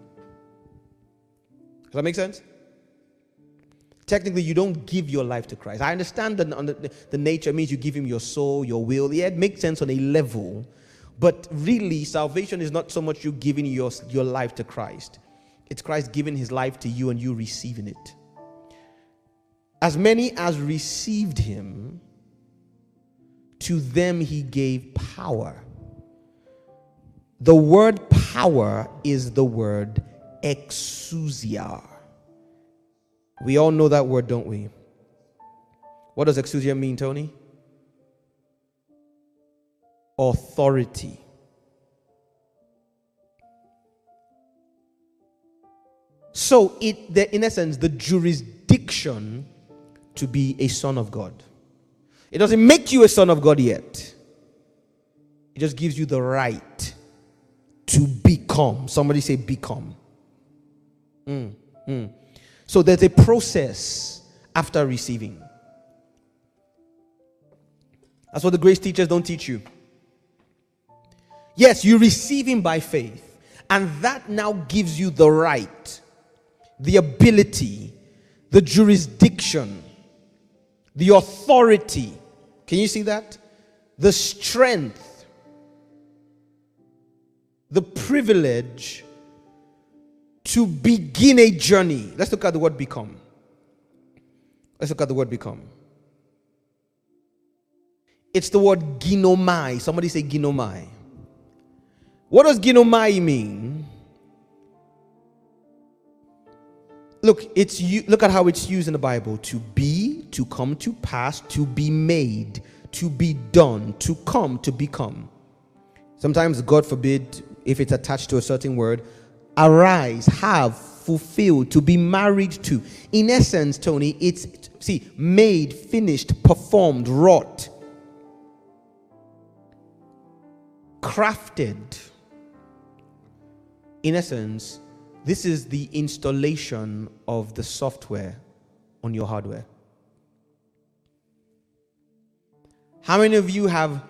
Does that make sense? Technically, you don't give your life to Christ. I understand that the, the nature means you give Him your soul, your will. Yeah, it makes sense on a level. But really, salvation is not so much you giving your, your life to Christ, it's Christ giving His life to you and you receiving it. As many as received Him, to them he gave power. The word power is the word exousia. We all know that word, don't we? What does exousia mean, Tony? Authority. So, it, the, in essence, the jurisdiction to be a son of God. It doesn't make you a son of God yet. It just gives you the right to become. Somebody say, become. Mm, mm. So there's a process after receiving. That's what the grace teachers don't teach you. Yes, you receive Him by faith, and that now gives you the right, the ability, the jurisdiction, the authority. Can you see that? The strength, the privilege to begin a journey. Let's look at the word become. Let's look at the word become. It's the word ginomai. Somebody say ginomai. What does ginomai mean? Look, it's look at how it's used in the Bible to be, to come to pass, to be made, to be done, to come, to become. Sometimes, God forbid, if it's attached to a certain word, arise, have, fulfill, to be married to. In essence, Tony, it's see, made, finished, performed, wrought, crafted. In essence, this is the installation of the software on your hardware. How many of you have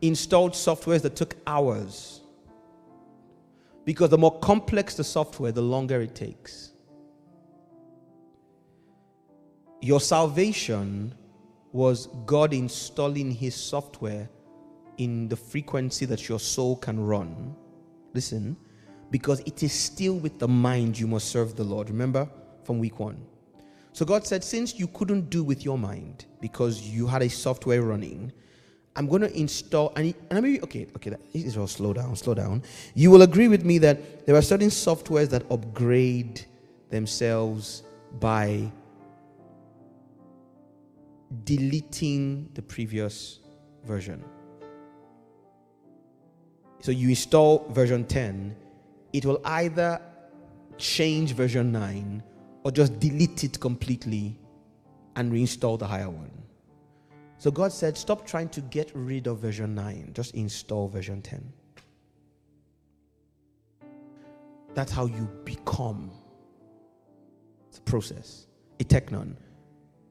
installed softwares that took hours? Because the more complex the software, the longer it takes. Your salvation was God installing His software in the frequency that your soul can run. Listen, because it is still with the mind you must serve the Lord. Remember from week one. So God said, since you couldn't do with your mind because you had a software running, I'm going to install, and, and I mean, okay, okay, Israel, slow down, slow down. You will agree with me that there are certain softwares that upgrade themselves by deleting the previous version. So you install version 10, it will either change version 9 or just delete it completely and reinstall the higher one. So God said, Stop trying to get rid of version 9, just install version 10. That's how you become. It's a process. Eteknon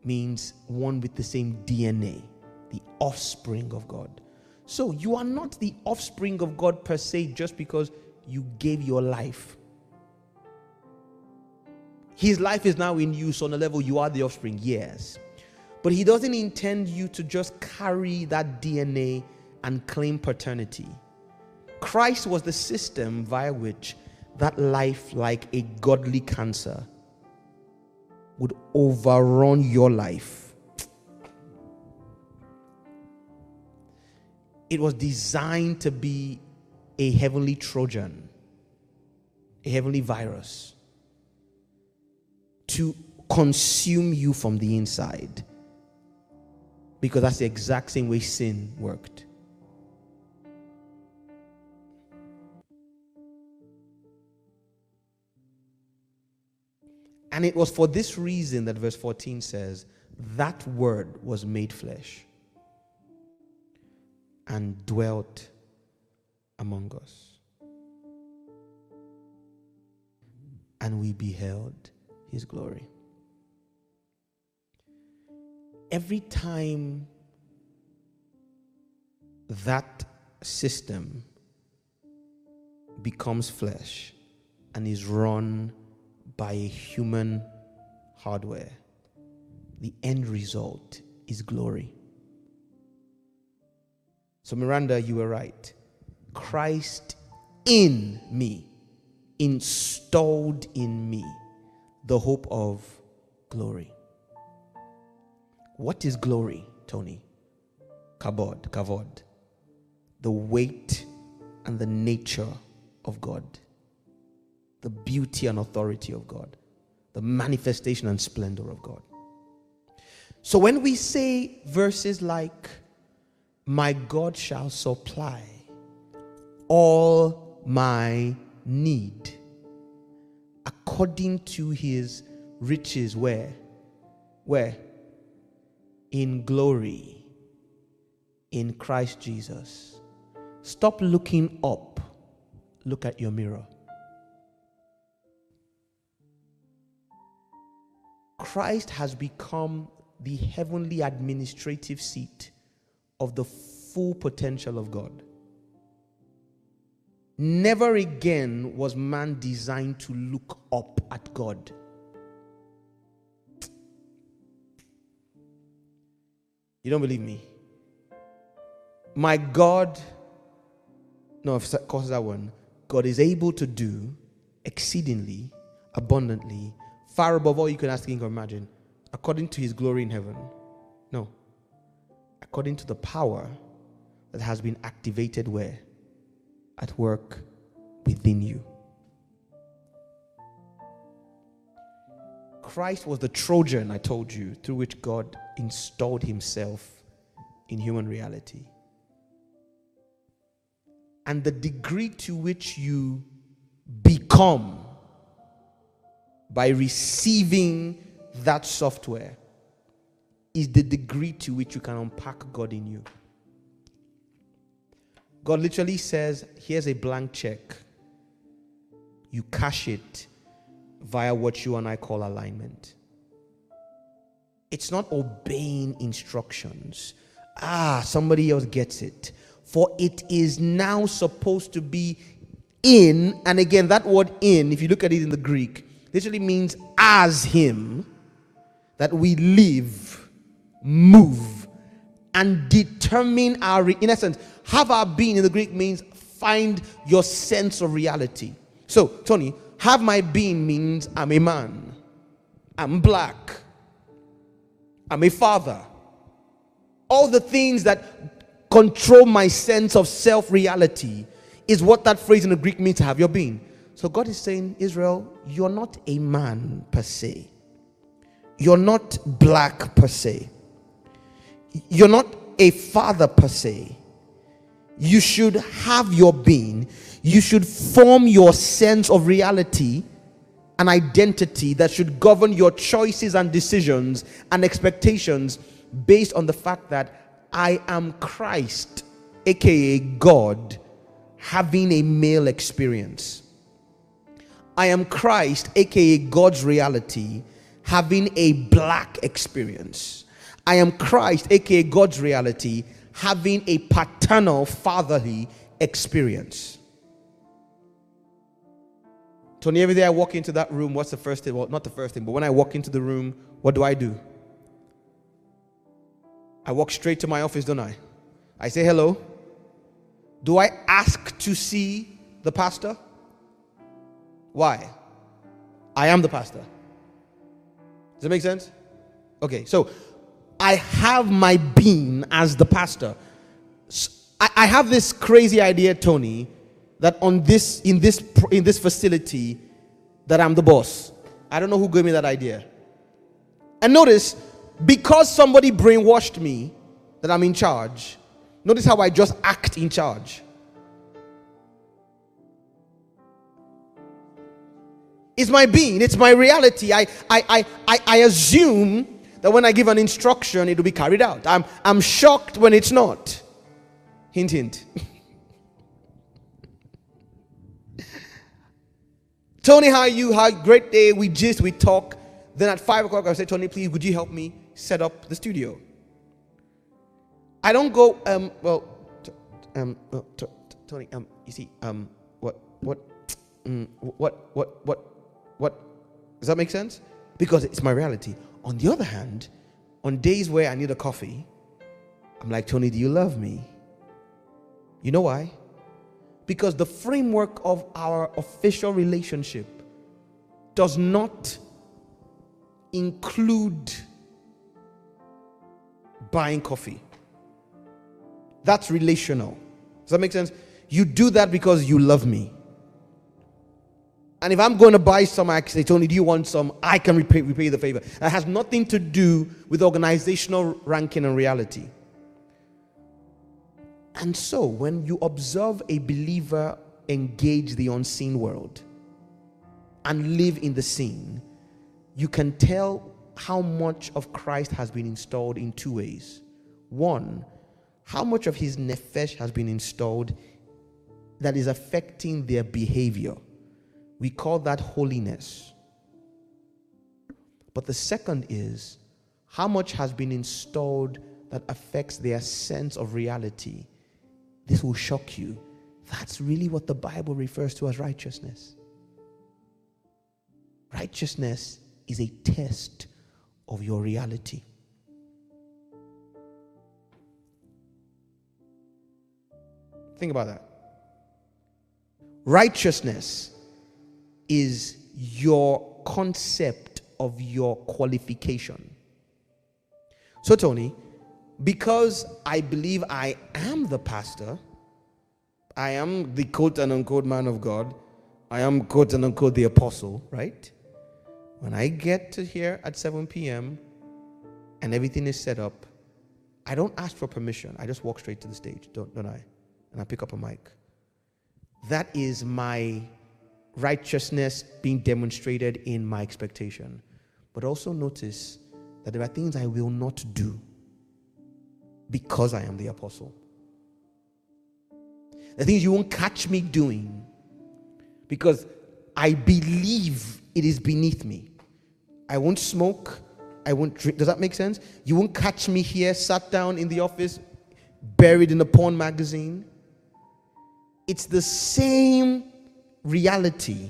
means one with the same DNA, the offspring of God. So you are not the offspring of God per se just because you gave your life. His life is now in you, so on a level you are the offspring, yes. But he doesn't intend you to just carry that DNA and claim paternity. Christ was the system via which that life, like a godly cancer, would overrun your life. It was designed to be a heavenly Trojan, a heavenly virus, to consume you from the inside because that's the exact same way sin worked. And it was for this reason that verse 14 says, That word was made flesh and dwelt among us. And we beheld his glory every time that system becomes flesh and is run by human hardware, the end result is glory. So, Miranda, you were right. Christ in me, installed in me, the hope of glory. What is glory, Tony? Kabod, kavod. The weight and the nature of God. The beauty and authority of God. The manifestation and splendor of God. So when we say verses like, My God shall supply all my need according to his riches, where? Where? in glory in Christ Jesus. Stop looking up, look at your mirror. Christ has become the heavenly administrative seat of the full potential of God. Never again was man designed to look up at God. You don't believe me? My God, no, of course, that one. God is able to do exceedingly, abundantly, far above all you can ask, think, or imagine, according to his glory in heaven. No. According to the power that has been activated where? At work within you. Christ was the Trojan, I told you, through which God installed himself in human reality. And the degree to which you become by receiving that software is the degree to which you can unpack God in you. God literally says, Here's a blank check. You cash it via what you and I call alignment. It's not obeying instructions. Ah, somebody else gets it. For it is now supposed to be in, and again, that word in, if you look at it in the Greek, literally means as Him, that we live, move, and determine our, in essence, have our being in the Greek means find your sense of reality. So, Tony, have my being means I'm a man, I'm black, I'm a father. All the things that control my sense of self reality is what that phrase in the Greek means to have your being. So God is saying, Israel, you're not a man per se. You're not black per se. You're not a father per se. You should have your being. You should form your sense of reality an identity that should govern your choices and decisions and expectations based on the fact that I am Christ, aka God, having a male experience. I am Christ, aka God's reality, having a black experience. I am Christ, aka God's reality, having a paternal, fatherly experience. Tony, every day I walk into that room, what's the first thing? Well, not the first thing, but when I walk into the room, what do I do? I walk straight to my office, don't I? I say hello. Do I ask to see the pastor? Why? I am the pastor. Does that make sense? Okay, so I have my being as the pastor. I have this crazy idea, Tony, that on this in this in this facility, that I'm the boss. I don't know who gave me that idea. And notice, because somebody brainwashed me that I'm in charge, notice how I just act in charge. It's my being, it's my reality. I, I, I, I, I assume that when I give an instruction, it will be carried out. I'm, I'm shocked when it's not. Hint, hint. Tony, how are you? How great day. We just we talk. Then at five o'clock, I say, Tony, please, would you help me set up the studio? I don't go. Um. Well. T- um. Well, t- t- Tony. Um. You see. Um. What. What. Mm, what. What. What. What? Does that make sense? Because it's my reality. On the other hand, on days where I need a coffee, I'm like, Tony, do you love me? You know why? Because the framework of our official relationship does not include buying coffee. That's relational. Does that make sense? You do that because you love me. And if I'm going to buy some, I say, Tony, do you want some? I can repay, repay the favor. That has nothing to do with organizational ranking and reality. And so, when you observe a believer engage the unseen world and live in the seen, you can tell how much of Christ has been installed in two ways. One, how much of his nephesh has been installed that is affecting their behavior we call that holiness. But the second is how much has been installed that affects their sense of reality, this will shock you. That's really what the Bible refers to as righteousness. Righteousness is a test of your reality. Think about that. Righteousness is your concept of your qualification. So, Tony, because I believe I am the pastor, I am the quote and unquote man of God, I am quote and unquote the apostle, right? When I get to here at 7 p.m. and everything is set up, I don't ask for permission. I just walk straight to the stage, don't, don't I? And I pick up a mic. That is my righteousness being demonstrated in my expectation. But also notice that there are things I will not do because I am the apostle. The things you won't catch me doing because I believe it is beneath me. I won't smoke. I won't drink. Does that make sense? You won't catch me here, sat down in the office, buried in a porn magazine. It's the same reality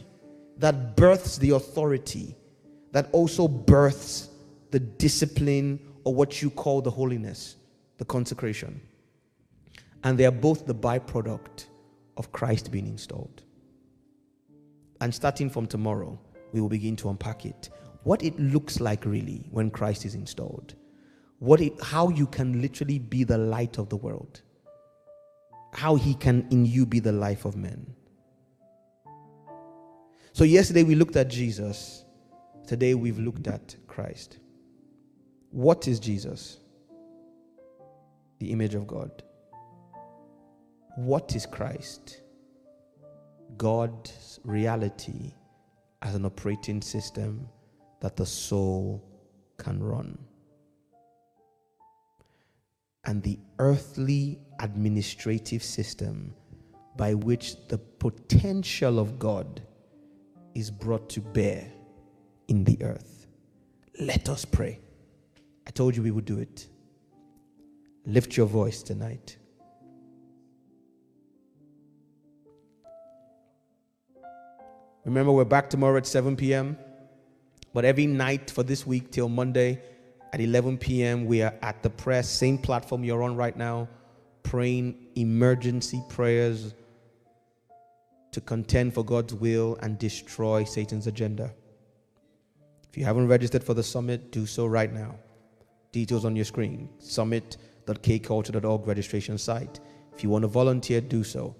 that births the authority, that also births the discipline or what you call the holiness, the consecration. And they are both the byproduct of Christ being installed. And starting from tomorrow, we will begin to unpack it what it looks like really when Christ is installed, what it, how you can literally be the light of the world, how He can in you be the life of men. So, yesterday we looked at Jesus, today we've looked at Christ. What is Jesus? The image of God. What is Christ? God's reality as an operating system that the soul can run. And the earthly administrative system by which the potential of God is brought to bear in the earth. Let us pray. I told you we would do it. Lift your voice tonight. Remember, we're back tomorrow at 7 p.m. But every night for this week till Monday at 11 p.m., we are at the press, same platform you're on right now, praying emergency prayers to contend for God's will and destroy Satan's agenda. If you haven't registered for the summit, do so right now. Details on your screen summit.kculture.org registration site. If you want to volunteer, do so.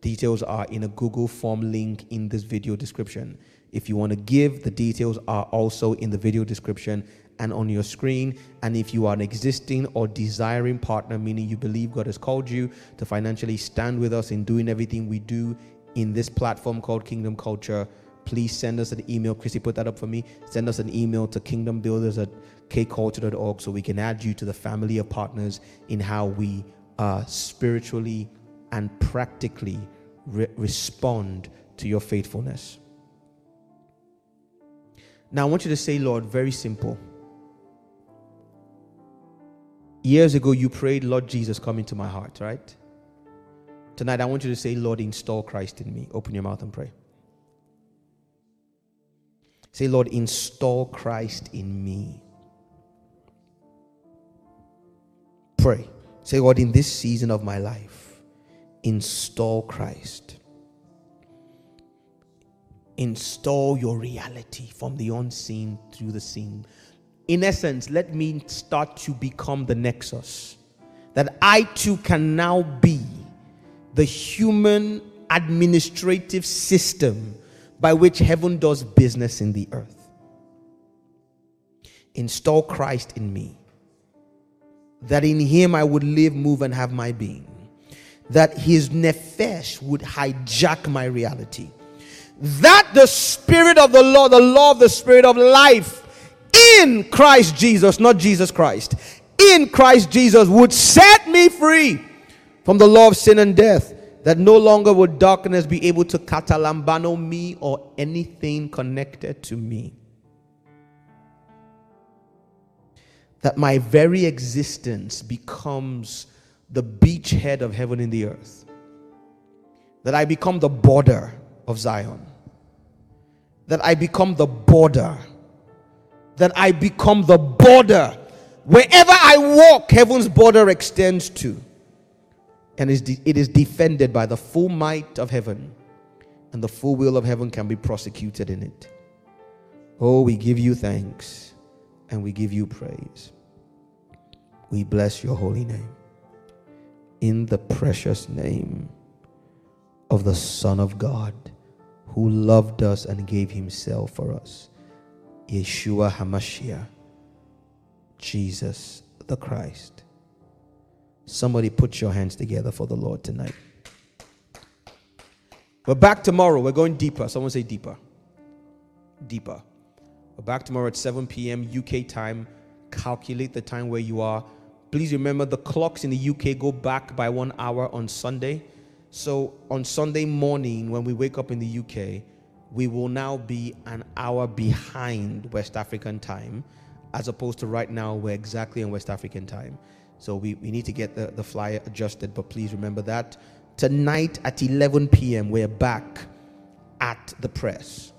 Details are in a Google form link in this video description. If you want to give, the details are also in the video description and on your screen. And if you are an existing or desiring partner, meaning you believe God has called you to financially stand with us in doing everything we do in this platform called Kingdom Culture, please send us an email. Chrissy put that up for me. Send us an email to kingdombuilders at kculture.org so we can add you to the family of partners in how we uh, spiritually and practically re- respond to your faithfulness. Now, I want you to say, Lord, very simple. Years ago, you prayed, Lord Jesus, come into my heart, right? Tonight, I want you to say, Lord, install Christ in me. Open your mouth and pray. Say, Lord, install Christ in me. Pray. Say, Lord, in this season of my life, install Christ install your reality from the unseen through the seen. In essence, let me start to become the nexus that I too can now be the human administrative system by which heaven does business in the earth. Install Christ in me, that in him I would live, move, and have my being, that his nephesh would hijack my reality that the Spirit of the Lord, the law of the Spirit of life in Christ Jesus, not Jesus Christ, in Christ Jesus would set me free from the law of sin and death, that no longer would darkness be able to catalambano me or anything connected to me. that my very existence becomes the beachhead of heaven in the earth, that I become the border of Zion, that I become the border, that I become the border. Wherever I walk, heaven's border extends to, and it is defended by the full might of heaven, and the full will of heaven can be prosecuted in it. Oh, we give you thanks and we give you praise. We bless your holy name. In the precious name of the Son of God, who loved us and gave himself for us, Yeshua HaMashiach, Jesus the Christ. Somebody put your hands together for the Lord tonight. We're back tomorrow. We're going deeper. Someone say deeper. Deeper. We're back tomorrow at 7 p.m. UK time. Calculate the time where you are. Please remember the clocks in the UK go back by one hour on Sunday. So on Sunday morning, when we wake up in the UK, we will now be an hour behind West African time, as opposed to right now, we're exactly in West African time. So we, we need to get the, the flyer adjusted, but please remember that. Tonight at 11 p.m., we're back at the press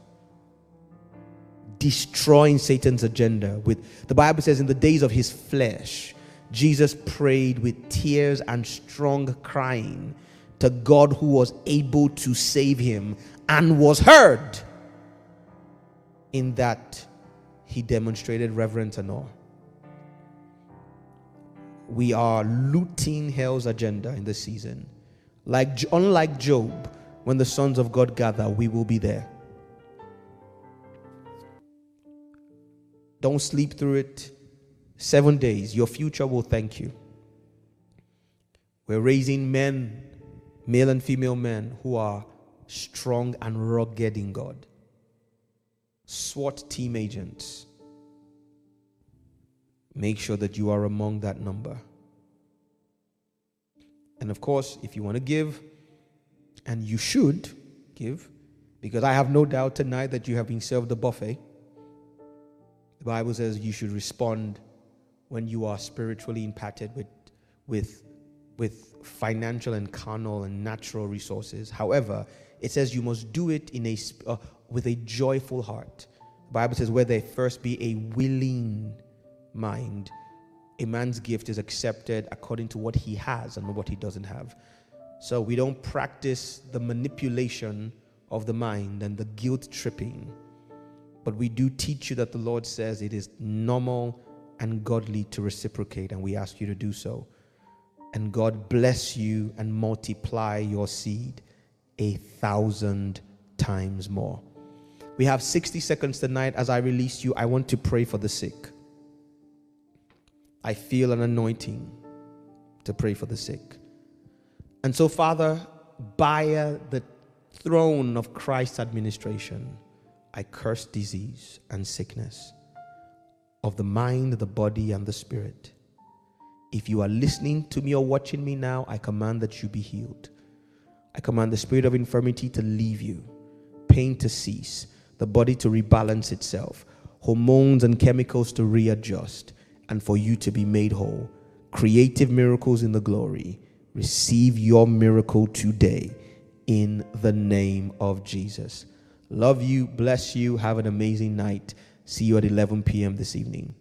destroying Satan's agenda. With the Bible says, in the days of his flesh, Jesus prayed with tears and strong crying to God who was able to save him and was heard. In that he demonstrated reverence and awe. We are looting hell's agenda in this season. Like unlike Job, when the sons of God gather, we will be there. Don't sleep through it. Seven days, your future will thank you. We're raising men, male and female men, who are strong and rugged in God. SWAT team agents. Make sure that you are among that number. And of course, if you want to give, and you should give, because I have no doubt tonight that you have been served the buffet. The Bible says you should respond when you are spiritually impacted with, with, with financial and carnal and natural resources. However, it says you must do it in a, uh, with a joyful heart. The Bible says, where there first be a willing mind, a man's gift is accepted according to what he has and what he doesn't have. So we don't practice the manipulation of the mind and the guilt tripping but we do teach you that the Lord says it is normal and godly to reciprocate, and we ask you to do so. And God bless you and multiply your seed a thousand times more. We have 60 seconds tonight. As I release you, I want to pray for the sick. I feel an anointing to pray for the sick. And so, Father, by uh, the throne of Christ's administration, I curse disease and sickness of the mind, the body, and the spirit. If you are listening to me or watching me now, I command that you be healed. I command the spirit of infirmity to leave you, pain to cease, the body to rebalance itself, hormones and chemicals to readjust, and for you to be made whole. Creative miracles in the glory. Receive your miracle today in the name of Jesus. Love you, bless you, have an amazing night. See you at 11 p.m. this evening.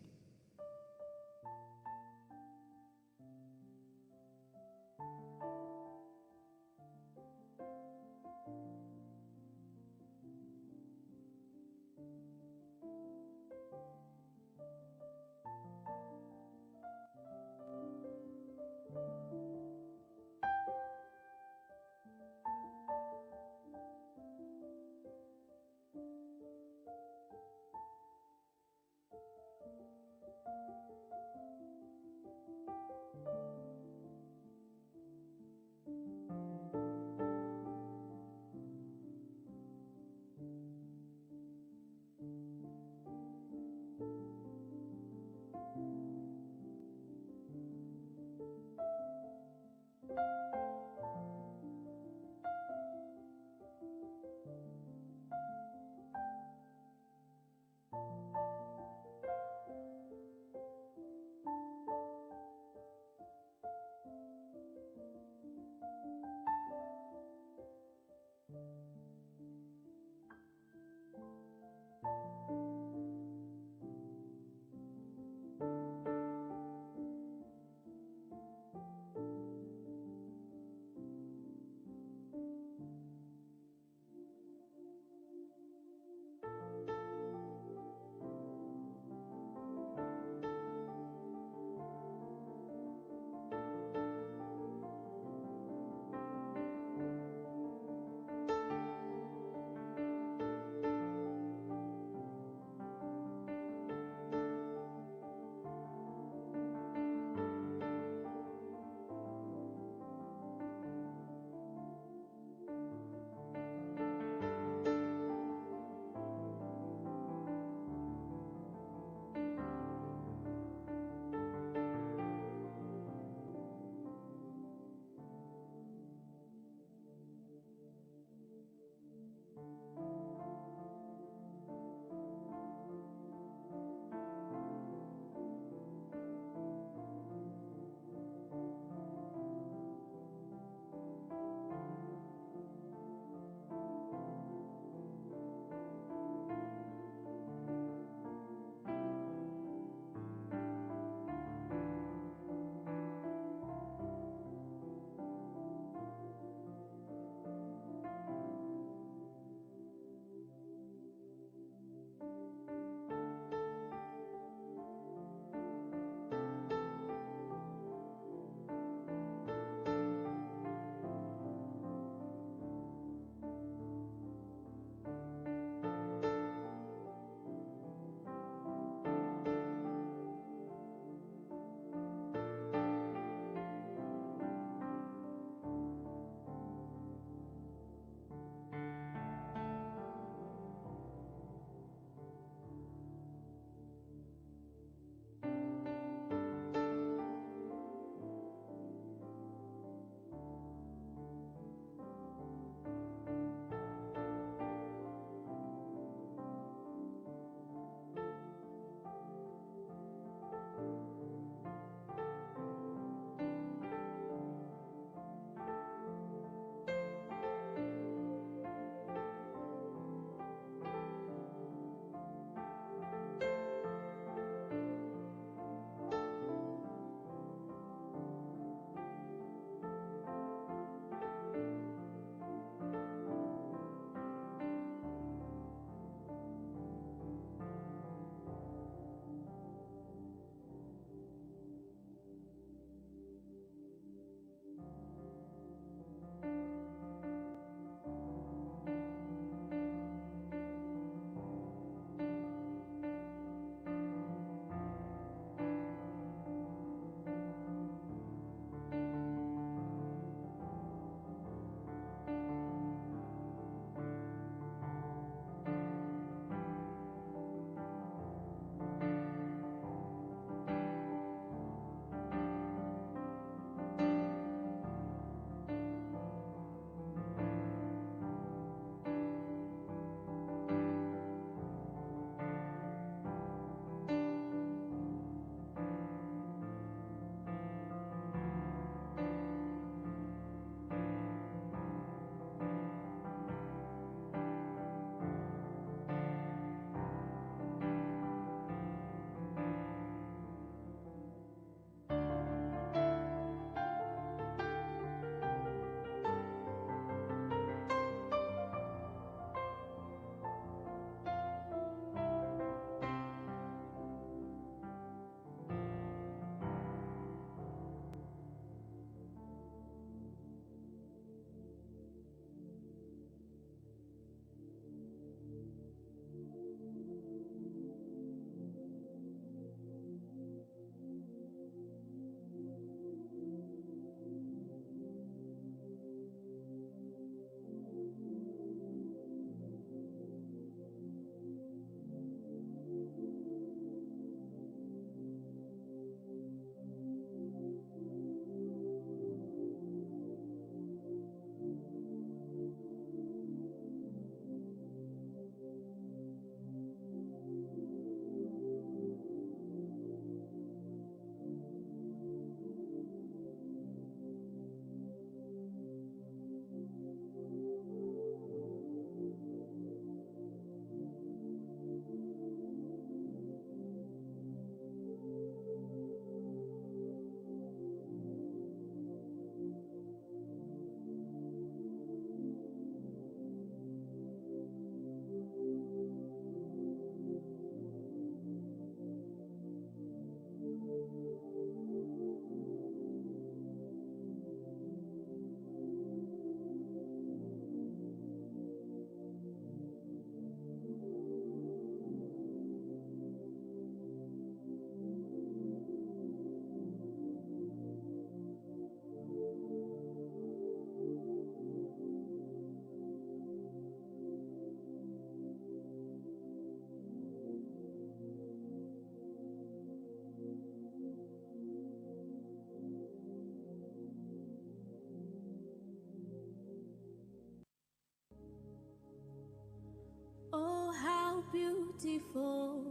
Beautiful